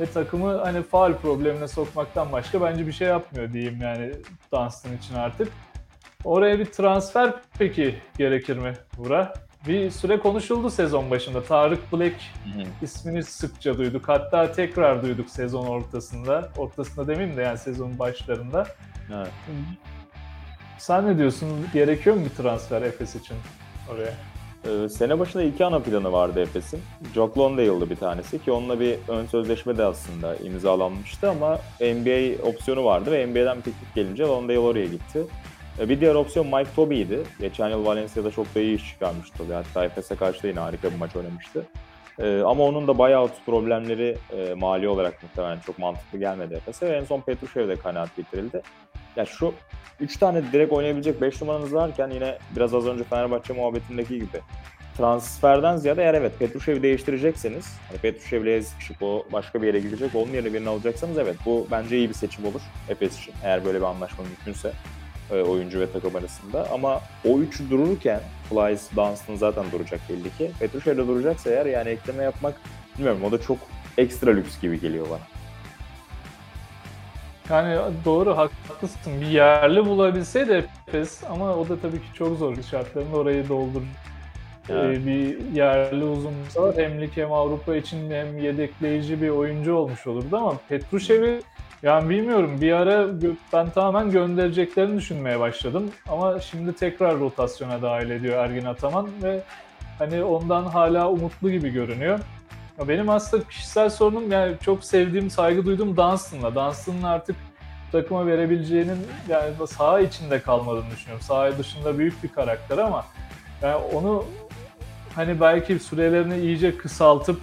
Ve takımı hani faal problemine sokmaktan başka bence bir şey yapmıyor diyeyim yani Dunstan için artık. Oraya bir transfer peki gerekir mi Bura? Bir süre konuşuldu sezon başında. Tarık Black ismini sıkça duyduk. Hatta tekrar duyduk sezon ortasında. Ortasında demeyeyim de yani sezonun başlarında. Evet. Sen ne diyorsun? Gerekiyor mu bir transfer Efes için oraya? Ee, sene başında iki ana planı vardı Efes'in. Jock Landale'dı bir tanesi ki onunla bir ön sözleşme de aslında imzalanmıştı ama NBA opsiyonu vardı ve NBA'den bir teklif gelince Landale oraya gitti. Ee, Bir diğer opsiyon Mike Tobey'di. Geçen yıl Valencia'da çok da iyi iş çıkarmıştı. Hatta Efes'e karşı da yine harika bir maç oynamıştı. Ee, ama onun da buyout problemleri e, mali olarak muhtemelen çok mantıklı gelmedi Efes'e ve en son Petrushev'de kanaat getirildi. Ya şu 3 tane direkt oynayabilecek 5 numaranız varken yine biraz az önce Fenerbahçe muhabbetindeki gibi transferden ziyade eğer evet Petrushev'i değiştirecekseniz hani Petrushev'le sıkışıp o başka bir yere gidecek onun yerine birini alacaksanız evet bu bence iyi bir seçim olur Efes için eğer böyle bir anlaşma mümkünse e, oyuncu ve takım arasında ama o üçü dururken Flies, Dunstan zaten duracak belli ki. Petrushev'le duracaksa eğer yani ekleme yapmak bilmiyorum o da çok ekstra lüks gibi geliyor bana. Yani doğru haklısın. Bir yerli bulabilseydi Efes ama o da tabii ki çok zor şartlarında orayı doldur. Evet. Ee, bir yerli uzun var. Hem lig hem Avrupa için hem yedekleyici bir oyuncu olmuş olurdu ama Petrushev'i yani bilmiyorum bir ara ben tamamen göndereceklerini düşünmeye başladım. Ama şimdi tekrar rotasyona dahil ediyor Ergin Ataman ve hani ondan hala umutlu gibi görünüyor. Benim aslında kişisel sorunum yani çok sevdiğim, saygı duyduğum Dunstan'la. Dunstan'ın artık takıma verebileceğinin yani saha içinde kalmadığını düşünüyorum. Saha dışında büyük bir karakter ama yani onu hani belki sürelerini iyice kısaltıp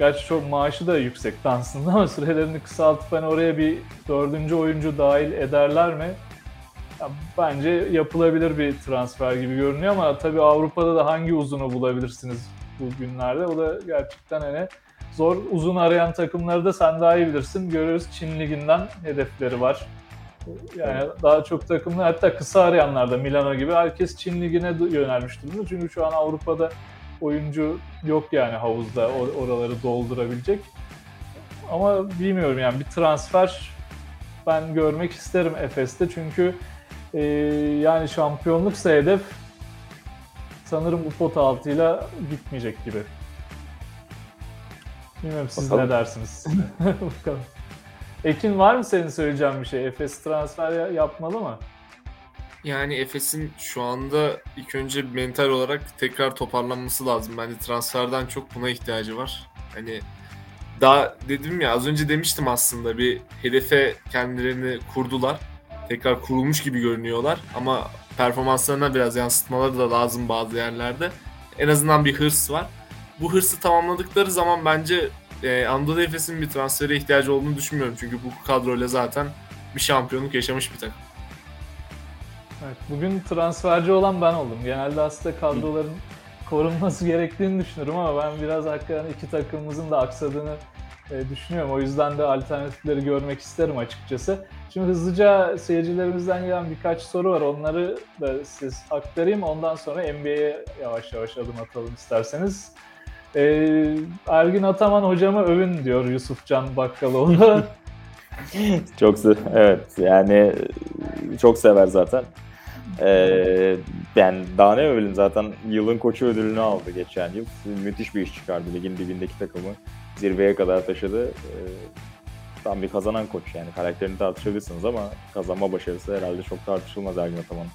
gerçi çok maaşı da yüksek Dunstan'ın ama [laughs] sürelerini kısaltıp hani oraya bir dördüncü oyuncu dahil ederler mi? Ya, bence yapılabilir bir transfer gibi görünüyor ama tabii Avrupa'da da hangi uzunu bulabilirsiniz bu günlerde? O da gerçekten hani zor uzun arayan takımları da sen daha iyi bilirsin. Görüyoruz Çin liginden hedefleri var. Yani evet. daha çok takımlar hatta kısa arayanlar da Milano gibi herkes Çin ligine yönelmiş durumda. Çünkü şu an Avrupa'da oyuncu yok yani havuzda or- oraları doldurabilecek. Ama bilmiyorum yani bir transfer ben görmek isterim Efes'te çünkü e, yani şampiyonluksa hedef sanırım bu pot altıyla gitmeyecek gibi. Bilmiyorum siz Bakalım. ne dersiniz? [laughs] Bakalım. Ekin var mı senin söyleyeceğin bir şey? Efes transfer yapmalı mı? Yani Efes'in şu anda ilk önce mental olarak tekrar toparlanması lazım. Bence transferden çok buna ihtiyacı var. Hani daha dedim ya az önce demiştim aslında bir hedefe kendilerini kurdular. Tekrar kurulmuş gibi görünüyorlar ama performanslarına biraz yansıtmaları da lazım bazı yerlerde. En azından bir hırs var. Bu hırsı tamamladıkları zaman bence e, Anadolu Efes'in bir transfere ihtiyacı olduğunu düşünmüyorum. Çünkü bu kadroyla zaten bir şampiyonluk yaşamış bir takım. Evet, bugün transferci olan ben oldum. Genelde aslında kadroların korunması gerektiğini düşünürüm ama ben biraz hakikaten iki takımımızın da aksadığını e, düşünüyorum. O yüzden de alternatifleri görmek isterim açıkçası. Şimdi hızlıca seyircilerimizden gelen birkaç soru var. Onları da siz aktarayım. Ondan sonra NBA'ye yavaş yavaş adım atalım isterseniz. Ee, Ergin Ataman hocamı övün diyor Yusuf Can Bakkaloğlu. [laughs] çok evet yani çok sever zaten. Ee, yani daha ne övülün zaten yılın koçu ödülünü aldı geçen yıl. Müthiş bir iş çıkardı. Ligin dibindeki takımı zirveye kadar taşıdı. Ee, tam bir kazanan koç yani. Karakterini tartışabilirsiniz ama kazanma başarısı herhalde çok tartışılmaz Ergin Ataman'ın.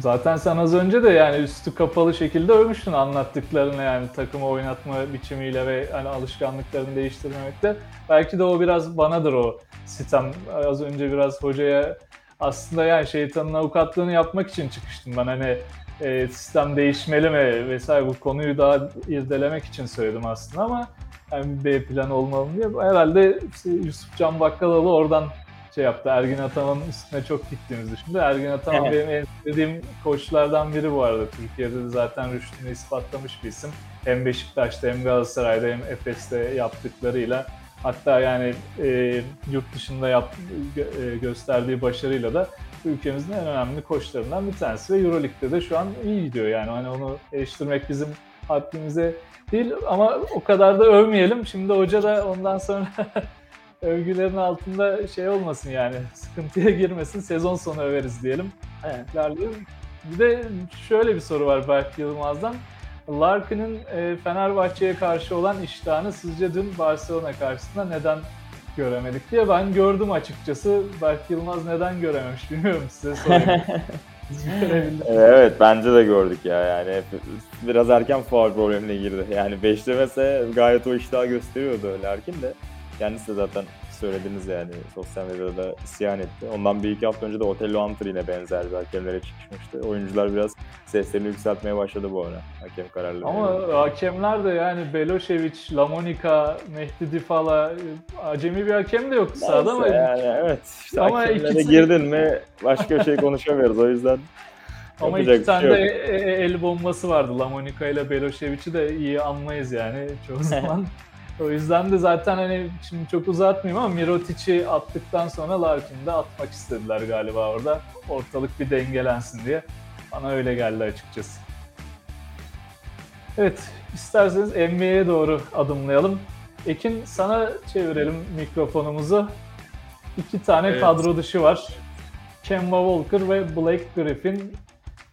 Zaten sen az önce de yani üstü kapalı şekilde övmüştün anlattıklarını yani takımı oynatma biçimiyle ve hani alışkanlıklarını değiştirmemekte. Belki de o biraz banadır o sistem. Az önce biraz hocaya aslında yani şeytanın avukatlığını yapmak için çıkıştım ben hani e, sistem değişmeli mi vesaire bu konuyu daha irdelemek için söyledim aslında ama yani B plan olmalı diye. Herhalde işte Yusuf Can Bakkaloğlu oradan şey yaptı. Ergin Ataman'ın üstüne çok gittiğimizi düşündü. Ergin Ataman evet. benim en sevdiğim koçlardan biri bu arada. Türkiye'de de zaten rüştünü ispatlamış bir isim. Hem Beşiktaş'ta hem Galatasaray'da hem Efes'te yaptıklarıyla hatta yani e, yurt dışında yap, e, gösterdiği başarıyla da ülkemizin en önemli koçlarından bir tanesi ve Euroleague'de de şu an iyi gidiyor yani hani onu eleştirmek bizim haddimize değil ama o kadar da övmeyelim. Şimdi hoca da ondan sonra [laughs] övgülerin altında şey olmasın yani sıkıntıya girmesin sezon sonu överiz diyelim. Evet. Bir de şöyle bir soru var Berk Yılmaz'dan. Larkin'in e, Fenerbahçe'ye karşı olan iştahını sizce dün Barcelona karşısında neden göremedik diye ben gördüm açıkçası. Berk Yılmaz neden görememiş bilmiyorum size sorayım. [laughs] evet bence de gördük ya yani biraz erken faul problemine girdi. Yani beşlemese gayet o iştahı gösteriyordu Larkin de. Kendisi de zaten söylediniz yani sosyal medyada da isyan etti. Ondan bir iki hafta önce de Otello Hunter yine benzer bir hakemlere çıkmıştı. Oyuncular biraz seslerini yükseltmeye başladı bu ara hakem kararları. Ama yani. hakemler de yani Beloşevic, Lamonika, Mehdi Difala acemi bir hakem de yok sahada ama yani evet işte ama ikisi... girdin mi başka şey konuşamıyoruz o yüzden [laughs] ama iki tane şey de e, e, el bombası vardı. Lamonika ile Beloşevic'i de iyi anmayız yani çoğu [laughs] zaman. O yüzden de zaten hani şimdi çok uzatmayayım ama Mirotic'i attıktan sonra Larkin'i de atmak istediler galiba orada. Ortalık bir dengelensin diye. Bana öyle geldi açıkçası. Evet, isterseniz NBA'ye doğru adımlayalım. Ekin sana çevirelim mikrofonumuzu. İki tane evet. kadro dışı var. Kemba Walker ve Blake Griffin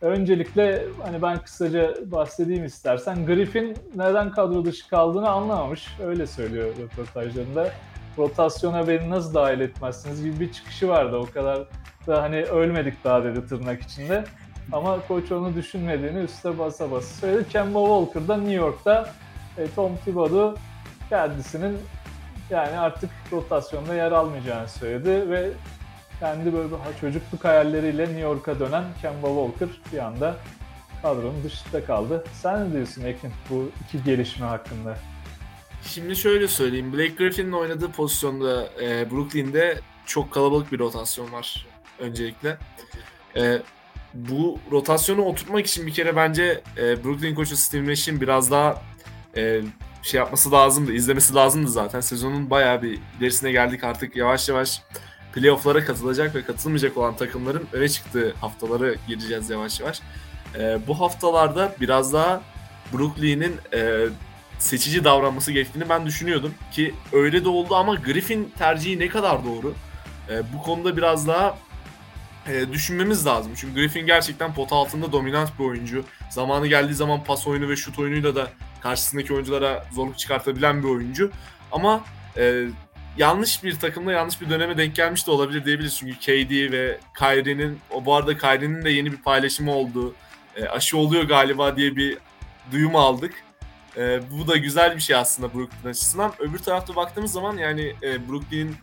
Öncelikle hani ben kısaca bahsedeyim istersen. Griffin neden kadro dışı kaldığını anlamamış. Öyle söylüyor röportajlarında. Rotasyona beni nasıl dahil etmezsiniz gibi bir çıkışı vardı. O kadar da hani ölmedik daha dedi tırnak içinde. Ama koç onu düşünmediğini üstte basa basa söyledi. Kemba Walker da New York'ta e, Tom Thibodeau kendisinin yani artık rotasyonda yer almayacağını söyledi ve kendi böyle çocukluk hayalleriyle New York'a dönen Kemba Walker bir anda kadronun dışında kaldı. Sen ne diyorsun Ekin bu iki gelişme hakkında? Şimdi şöyle söyleyeyim. Blake Griffin'in oynadığı pozisyonda e, Brooklyn'de çok kalabalık bir rotasyon var öncelikle. E, bu rotasyonu oturtmak için bir kere bence e, Brooklyn koçu Steve Nash'in biraz daha e, şey yapması lazımdı, izlemesi lazımdı zaten. Sezonun bayağı bir ilerisine geldik artık yavaş yavaş playoff'lara katılacak ve katılmayacak olan takımların öne çıktığı haftalara gireceğiz yavaş yavaş. E, bu haftalarda biraz daha Brooklyn'in e, seçici davranması gerektiğini ben düşünüyordum ki öyle de oldu ama Griffin tercihi ne kadar doğru? E, bu konuda biraz daha e, düşünmemiz lazım. Çünkü Griffin gerçekten pot altında dominant bir oyuncu. Zamanı geldiği zaman pas oyunu ve şut oyunuyla da karşısındaki oyunculara zorluk çıkartabilen bir oyuncu. Ama e, yanlış bir takımda yanlış bir döneme denk gelmiş de olabilir diyebiliriz. Çünkü KD ve Kyrie'nin, o bu arada Kyrie'nin de yeni bir paylaşımı olduğu, e, aşı oluyor galiba diye bir duyum aldık. E, bu da güzel bir şey aslında Brooklyn açısından. Öbür tarafta baktığımız zaman yani e, Brooklyn'in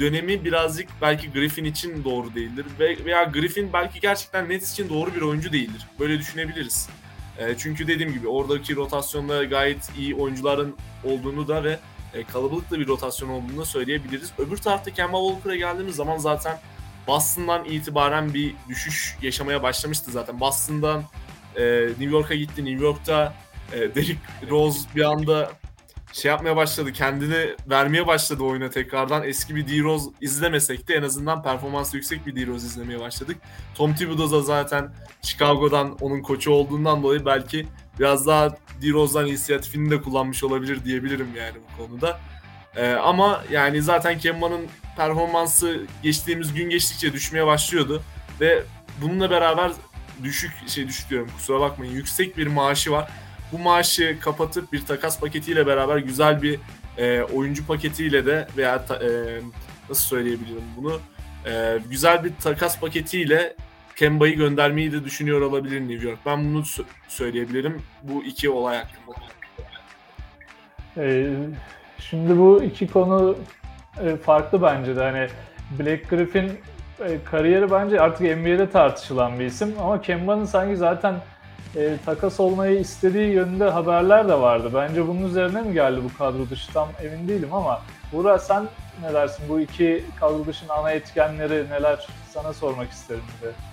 dönemi birazcık belki Griffin için doğru değildir. Ve, veya Griffin belki gerçekten Nets için doğru bir oyuncu değildir. Böyle düşünebiliriz. E, çünkü dediğim gibi oradaki rotasyonda gayet iyi oyuncuların olduğunu da ve e, kalabalık da bir rotasyon olduğunu söyleyebiliriz. Öbür tarafta Kemba Walker'a geldiğimiz zaman zaten Boston'dan itibaren bir düşüş yaşamaya başlamıştı zaten. Boston'dan e, New York'a gitti. New York'ta e, Derrick Rose bir anda şey yapmaya başladı. Kendini vermeye başladı oyuna tekrardan. Eski bir D-Rose izlemesek de en azından performansı yüksek bir D-Rose izlemeye başladık. Tom Thibodeau da zaten Chicago'dan onun koçu olduğundan dolayı belki biraz daha D-Rose'dan inisiyatifini de kullanmış olabilir diyebilirim yani bu konuda. Ee, ama yani zaten Kemba'nın performansı geçtiğimiz gün geçtikçe düşmeye başlıyordu ve bununla beraber düşük şey düşük diyorum kusura bakmayın yüksek bir maaşı var. Bu maaşı kapatıp bir takas paketiyle beraber güzel bir e, oyuncu paketiyle de veya ta, e, nasıl söyleyebilirim bunu e, güzel bir takas paketiyle Kemba'yı göndermeyi de düşünüyor olabilir New York. Ben bunu sö- söyleyebilirim bu iki olay hakkında. Ee, şimdi bu iki konu e, farklı bence de. Hani Black Griffin e, kariyeri bence artık NBA'de tartışılan bir isim ama Kemba'nın sanki zaten e, takas olmayı istediği yönünde haberler de vardı. Bence bunun üzerine mi geldi bu kadro dışı tam emin değilim ama Buğra sen ne dersin? Bu iki kadro dışının ana etkenleri neler? Sana sormak isterim bir de.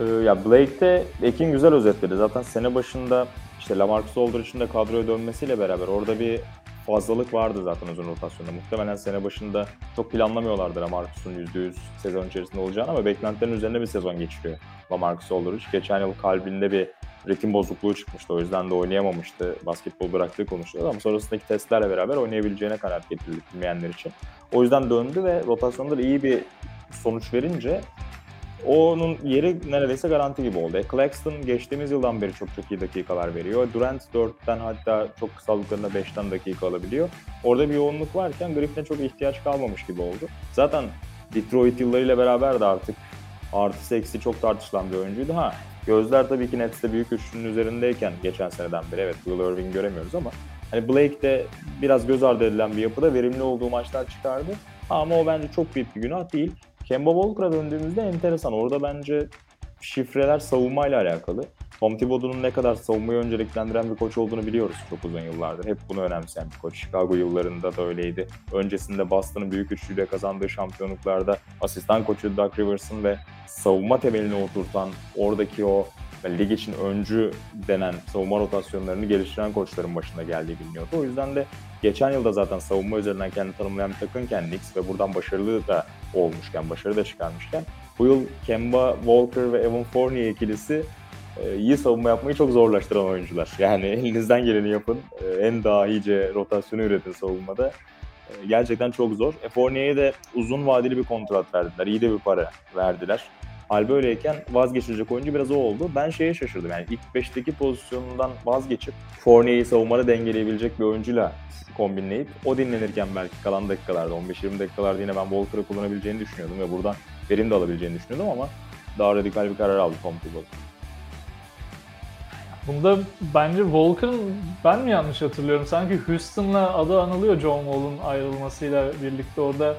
Ee, ya Blake'te Ekin güzel özetledi. Zaten sene başında işte Lamarcus Aldridge'in de kadroya dönmesiyle beraber orada bir fazlalık vardı zaten uzun rotasyonda. Muhtemelen sene başında çok planlamıyorlardı Lamarcus'un %100 sezon içerisinde olacağını ama beklentilerin üzerine bir sezon geçiriyor Lamarcus Aldridge. Geçen yıl kalbinde bir ritim bozukluğu çıkmıştı. O yüzden de oynayamamıştı. Basketbol bıraktığı konuşuluyor ama sonrasındaki testlerle beraber oynayabileceğine kanaat getirildik bilmeyenler için. O yüzden döndü ve rotasyonda da iyi bir sonuç verince onun yeri neredeyse garanti gibi oldu. E, Claxton geçtiğimiz yıldan beri çok çok iyi dakikalar veriyor. Durant 4'ten hatta çok kısalıklarında 5'ten dakika alabiliyor. Orada bir yoğunluk varken Griffin'e çok ihtiyaç kalmamış gibi oldu. Zaten Detroit yıllarıyla beraber de artık artı eksi çok tartışılan bir oyuncuydu. Ha gözler tabii ki Nets'te büyük üçlünün üzerindeyken geçen seneden beri evet Will Irving göremiyoruz ama hani Blake de biraz göz ardı edilen bir yapıda verimli olduğu maçlar çıkardı. Ama o bence çok büyük bir günah değil. Kemba Walker'a döndüğümüzde enteresan. Orada bence şifreler savunmayla alakalı. Tom Thibodeau'nun ne kadar savunmayı önceliklendiren bir koç olduğunu biliyoruz çok uzun yıllardır. Hep bunu önemseyen bir koç. Chicago yıllarında da öyleydi. Öncesinde Boston'ın büyük üçlüyle kazandığı şampiyonluklarda asistan koçu Doug Rivers'ın ve savunma temelini oturtan oradaki o lig için öncü denen savunma rotasyonlarını geliştiren koçların başında geldiği biliniyordu. O yüzden de geçen yılda zaten savunma üzerinden kendini tanımlayan bir takımken Knicks ve buradan başarılı da olmuşken, başarı da çıkarmışken bu yıl Kemba Walker ve Evan Fournier ikilisi e, iyi savunma yapmayı çok zorlaştıran oyuncular. Yani [laughs] elinizden geleni yapın. E, en daha iyice rotasyonu üretin savunmada. E, gerçekten çok zor. E, Fournier'e de uzun vadeli bir kontrat verdiler. İyi de bir para verdiler. Hal böyleyken vazgeçilecek oyuncu biraz o oldu. Ben şeye şaşırdım yani ilk 5'teki pozisyonundan vazgeçip Fournier'i savunmada dengeleyebilecek bir oyuncuyla kombinleyip o dinlenirken belki kalan dakikalarda 15-20 dakikalarda yine ben Walker'ı kullanabileceğini düşünüyordum ve buradan verim de alabileceğini düşünüyordum ama daha radikal bir karar aldı Tom Thibodeau. Bunda bence Walker'ın ben mi yanlış hatırlıyorum? Sanki Houston'la adı anılıyor John Wall'un ayrılmasıyla birlikte orada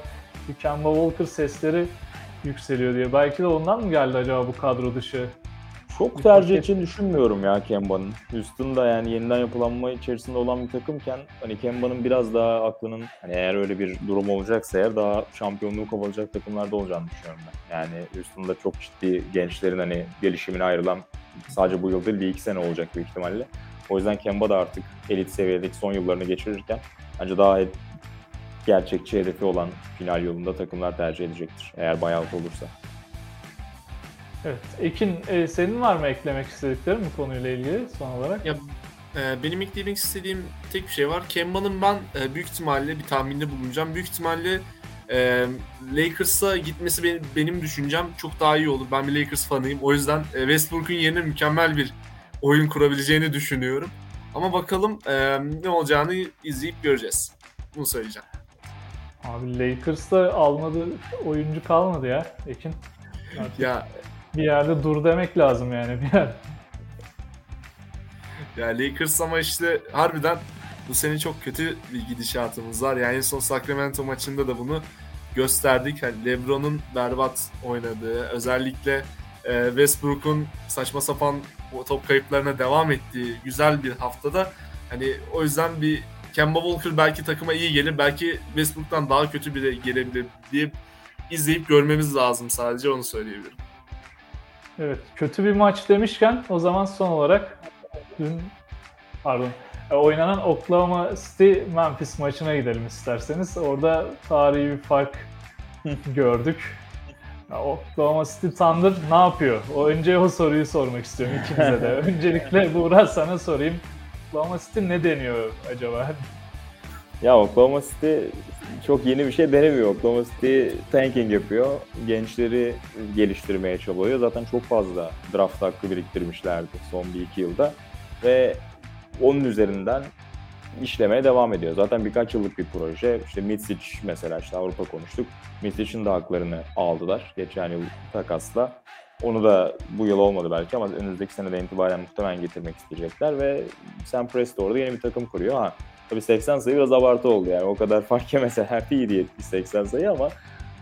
Kemba Walker sesleri yükseliyor diye. Belki de ondan mı geldi acaba bu kadro dışı? Çok tercih için düşünmüyorum ya Kemba'nın. Houston'da yani yeniden yapılanma içerisinde olan bir takımken hani Kemba'nın biraz daha aklının hani eğer öyle bir durum olacaksa eğer daha şampiyonluğu kovalayacak takımlarda olacağını düşünüyorum ben. Yani Houston'da çok ciddi gençlerin hani gelişimine ayrılan sadece bu yıl değil bir iki sene olacak büyük ihtimalle. O yüzden Kemba da artık elit seviyedeki son yıllarını geçirirken bence daha gerçekçi hedefi olan final yolunda takımlar tercih edecektir. Eğer buyout olursa. Evet. Ekin e, senin var mı eklemek istediklerin bu konuyla ilgili son olarak? Ya e, benim eklemek istediğim tek bir şey var. Kemba'nın ben e, büyük ihtimalle bir tahminde bulunacağım. Büyük ihtimalle e, Lakers'a gitmesi benim, benim düşüncem çok daha iyi olur. Ben bir Lakers fanıyım. O yüzden e, Westbrook'un yerine mükemmel bir oyun kurabileceğini düşünüyorum. Ama bakalım e, ne olacağını izleyip göreceğiz. Bunu söyleyeceğim. Abi Lakers'ta almadı oyuncu kalmadı ya Ekin. Artık Ya bir yerde dur demek lazım yani bir yer. Ya Lakers ama işte harbiden bu sene çok kötü bir gidişatımız var. Yani en son Sacramento maçında da bunu gösterdik. Hani LeBron'un berbat oynadığı, özellikle e, Westbrook'un saçma sapan top kayıplarına devam ettiği güzel bir haftada hani o yüzden bir Kemba Walker belki takıma iyi gelir, belki Westbrook'tan daha kötü biri gelebilir diye izleyip görmemiz lazım sadece onu söyleyebilirim. Evet, kötü bir maç demişken o zaman son olarak dün pardon e, oynanan Oklahoma City Memphis maçına gidelim isterseniz. Orada tarihi bir fark [laughs] gördük. Ya, Oklahoma City Thunder ne yapıyor? O önce o soruyu sormak istiyorum ikinize de. [laughs] Öncelikle Buğra sana sorayım. Oklahoma City ne deniyor acaba? [laughs] Ya Oklahoma City çok yeni bir şey denemiyor. Oklahoma City tanking yapıyor. Gençleri geliştirmeye çabalıyor. Zaten çok fazla draft hakkı biriktirmişlerdi son bir iki yılda. Ve onun üzerinden işlemeye devam ediyor. Zaten birkaç yıllık bir proje. İşte Mitsic mesela işte Avrupa konuştuk. Mitsic'in de haklarını aldılar geçen yıl takasla. Onu da bu yıl olmadı belki ama önümüzdeki senede itibaren muhtemelen getirmek isteyecekler ve Sam Presti orada yeni bir takım kuruyor. Ha, tabii 80 sayı biraz abartı oldu yani o kadar fark yemeseler iyiydi 70 80 sayı ama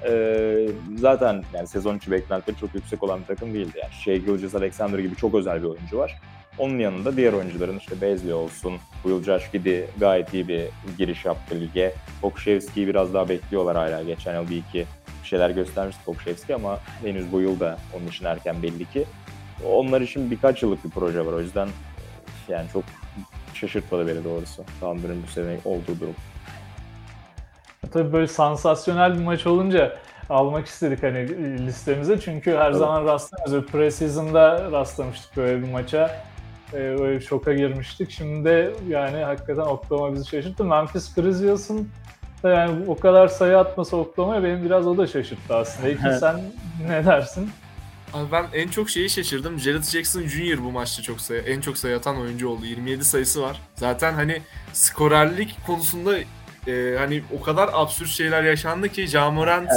e, zaten yani sezon içi beklentileri çok yüksek olan bir takım değildi. Yani Shea Gilgis Alexander gibi çok özel bir oyuncu var. Onun yanında diğer oyuncuların işte Bezli olsun, yıl Josh Giddy gayet iyi bir giriş yaptı lige. Pokuševski'yi biraz daha bekliyorlar hala. Geçen yıl bir iki şeyler göstermişti Pokuševski ama henüz bu yıl da onun için erken belli ki. Onlar için birkaç yıllık bir proje var. O yüzden yani çok şaşırtmadı beni doğrusu. Thunder'ın bu sene olduğu durum. Tabii böyle sansasyonel bir maç olunca almak istedik hani listemize. Çünkü her Evet. zaman rastlamıyoruz. Preseason'da rastlamıştık böyle bir maça. Ee, böyle şoka girmiştik. Şimdi de yani hakikaten Oklahoma bizi şaşırttı. Memphis Grizzlies'ın yani o kadar sayı atması Oklahoma'ya benim biraz o da şaşırttı aslında. Evet. sen ne dersin? Abi ben en çok şeyi şaşırdım. Jared Jackson Jr. bu maçta çok sayı, en çok sayı atan oyuncu oldu. 27 sayısı var. Zaten hani skorerlik konusunda e, hani o kadar absürt şeyler yaşandı ki Ja Morant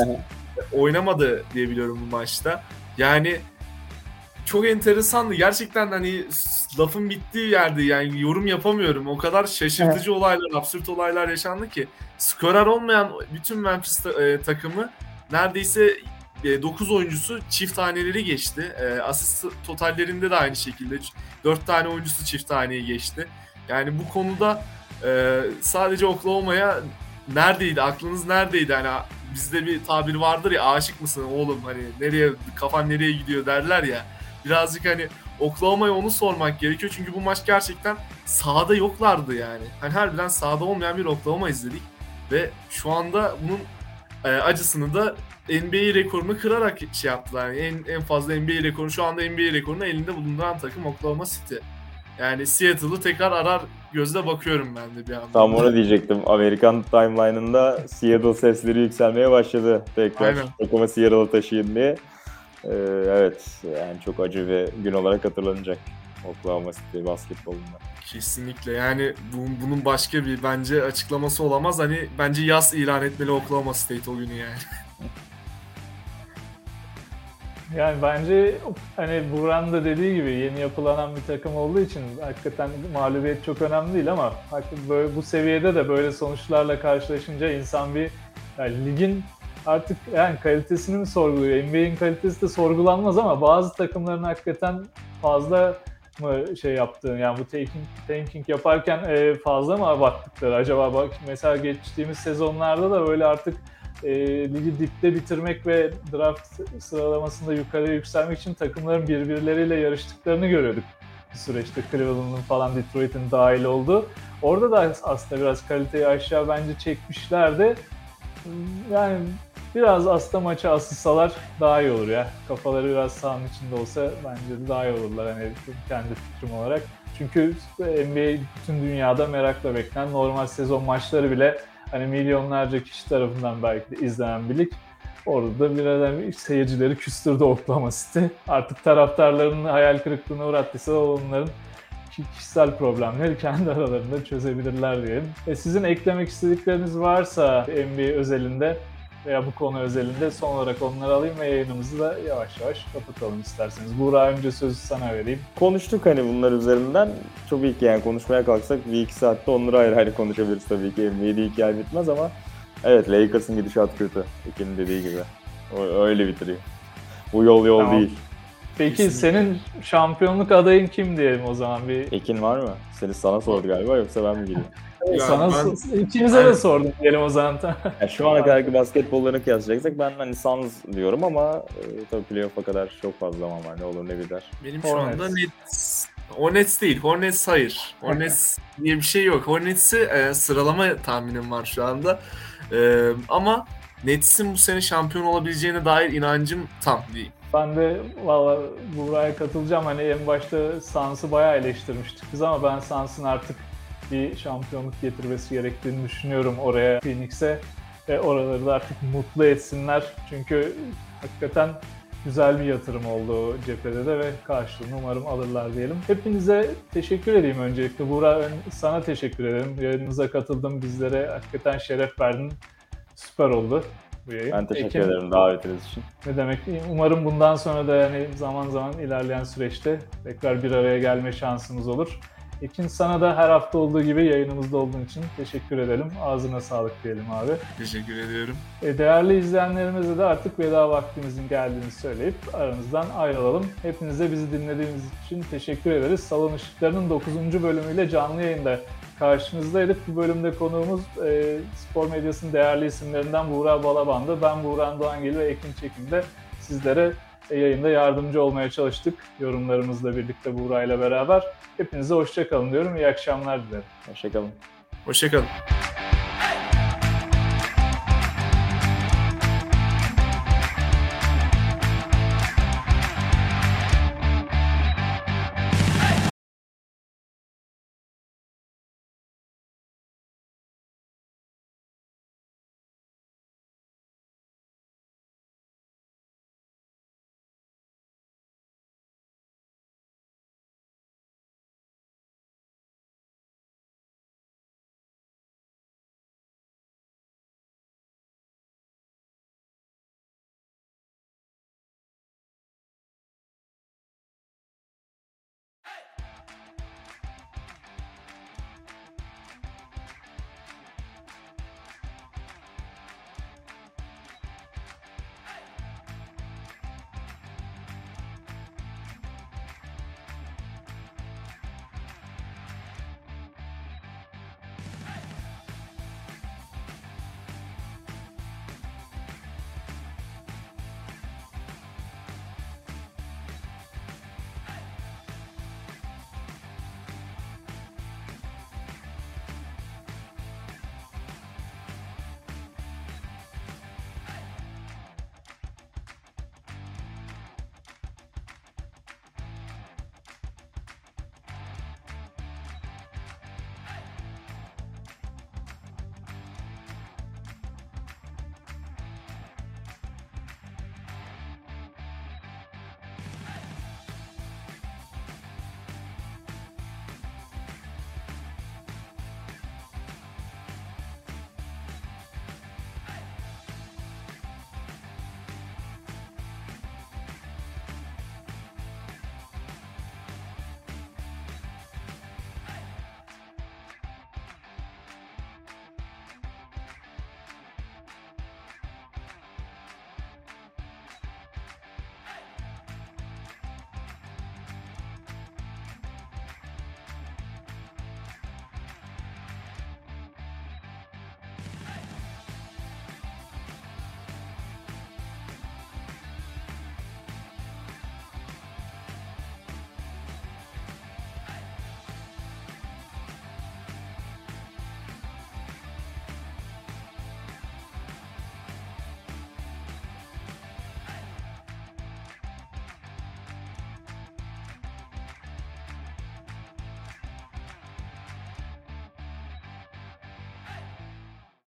oynamadı diye biliyorum bu maçta. Yani çok enteresandı. Gerçekten hani lafın bittiği yerde yani yorum yapamıyorum. O kadar şaşırtıcı olaylar, absürt olaylar yaşandı ki. Skorer olmayan bütün Memphis e, takımı neredeyse 9 oyuncusu çift taneleri geçti. E, asist totallerinde de aynı şekilde 4 tane oyuncusu çift taneyi geçti. Yani bu konuda e, sadece Oklahoma'ya neredeydi, aklınız neredeydi? Hani bizde bir tabir vardır ya aşık mısın oğlum hani nereye kafan nereye gidiyor derler ya. Birazcık hani Oklahoma'ya onu sormak gerekiyor çünkü bu maç gerçekten sahada yoklardı yani. Hani harbiden sahada olmayan bir Oklahoma izledik ve şu anda bunun e, acısını da NBA rekorunu kırarak şey yaptılar. Yani en en fazla NBA rekoru şu anda NBA rekorunu elinde bulunduran takım Oklahoma City. Yani Seattle'ı tekrar arar gözle bakıyorum ben de bir anda. Tam onu diyecektim. Amerikan timeline'ında Seattle sesleri yükselmeye başladı. Tekrar Aynen. takımı Seattle'a taşıyın diye. Ee, evet yani çok acı bir gün olarak hatırlanacak Oklahoma City basketbolunda. Kesinlikle yani bu- bunun başka bir bence açıklaması olamaz. Hani bence yaz ilan etmeli Oklahoma State o günü yani. [laughs] Yani bence hani Buran da dediği gibi yeni yapılanan bir takım olduğu için hakikaten mağlubiyet çok önemli değil ama böyle bu seviyede de böyle sonuçlarla karşılaşınca insan bir yani ligin artık yani kalitesini mi sorguluyor? NBA'in kalitesi de sorgulanmaz ama bazı takımların hakikaten fazla mı şey yaptığını yani bu tanking, tanking yaparken e, fazla mı abarttıkları acaba bak mesela geçtiğimiz sezonlarda da böyle artık e, ligi dipte bitirmek ve draft sıralamasında yukarıya yükselmek için takımların birbirleriyle yarıştıklarını görüyorduk bir süreçte Cleveland'ın falan Detroit'in dahil oldu. Orada da aslında biraz kaliteyi aşağı bence çekmişlerdi. Yani biraz aslında maçı asılsalar daha iyi olur ya. Kafaları biraz sahanın içinde olsa bence de daha iyi olurlar hani kendi fikrim olarak. Çünkü NBA bütün dünyada merakla beklenen normal sezon maçları bile hani milyonlarca kişi tarafından belki de izlenen bir lig. Orada da biraz seyircileri küstürdü Oklahoma City. Artık taraftarlarının hayal kırıklığına uğrattıysa onların kişisel problemleri kendi aralarında çözebilirler diyelim. E sizin eklemek istedikleriniz varsa NBA özelinde veya bu konu özelinde son olarak onları alayım ve yayınımızı da yavaş yavaş kapatalım isterseniz. Buğra önce sözü sana vereyim. Konuştuk hani bunlar üzerinden. Çok iyi ki yani konuşmaya kalksak bir iki saatte onları ayrı ayrı konuşabiliriz tabii ki. NBA'de hikaye bitmez ama evet Lakers'ın gidişat kötü. Ekin'in dediği gibi. O, öyle bitiriyor. Bu yol yol tamam. değil. Peki Kesinlikle. senin şampiyonluk adayın kim diyelim o zaman bir? Ekin var mı? Seni sana sordu galiba yoksa ben mi [laughs] gireyim? Yani sana ben, ikimize ben, de sordum diyelim o zaman. [laughs] ya şu ana kadarki basketbollarını kıyaslayacaksak ben hani Suns diyorum ama e, tabii playoff'a kadar çok fazla zaman var. Ne olur ne biter. Benim şu Hornets. anda Nets. Hornets değil. Hornets hayır. Hornets [laughs] diye bir şey yok. Hornets'i e, sıralama tahminim var şu anda. E, ama Nets'in bu sene şampiyon olabileceğine dair inancım tam değil. Ben de valla buraya katılacağım. Hani en başta Suns'ı bayağı eleştirmiştik biz ama ben Suns'ın artık bir şampiyonluk getirmesi gerektiğini düşünüyorum oraya Phoenix'e. Ve oraları da artık mutlu etsinler. Çünkü hakikaten güzel bir yatırım oldu cephede de ve karşılığını umarım alırlar diyelim. Hepinize teşekkür edeyim öncelikle. Buğra sana teşekkür ederim. Yayınımıza katıldın, bizlere hakikaten şeref verdin. Süper oldu bu yayın. Ben teşekkür Ekim, ederim davetiniz için. Ne demek? Umarım bundan sonra da yani zaman zaman ilerleyen süreçte tekrar bir araya gelme şansımız olur. Ekin sana da her hafta olduğu gibi yayınımızda olduğun için teşekkür edelim. Ağzına sağlık diyelim abi. Teşekkür ediyorum. E, değerli izleyenlerimize de artık veda vaktimizin geldiğini söyleyip aranızdan ayrılalım. Hepinize bizi dinlediğiniz için teşekkür ederiz. Salon Işıkları'nın 9. bölümüyle canlı yayında karşınızdaydık. Bu bölümde konuğumuz e, spor medyasının değerli isimlerinden Buğra Balaban'dı. Ben Buğra Doğangil ve Ekin Çekim'de sizlere yayında yardımcı olmaya çalıştık. Yorumlarımızla birlikte Buğra ile beraber. Hepinize hoşçakalın diyorum. İyi akşamlar dilerim. Hoşçakalın. Hoşçakalın.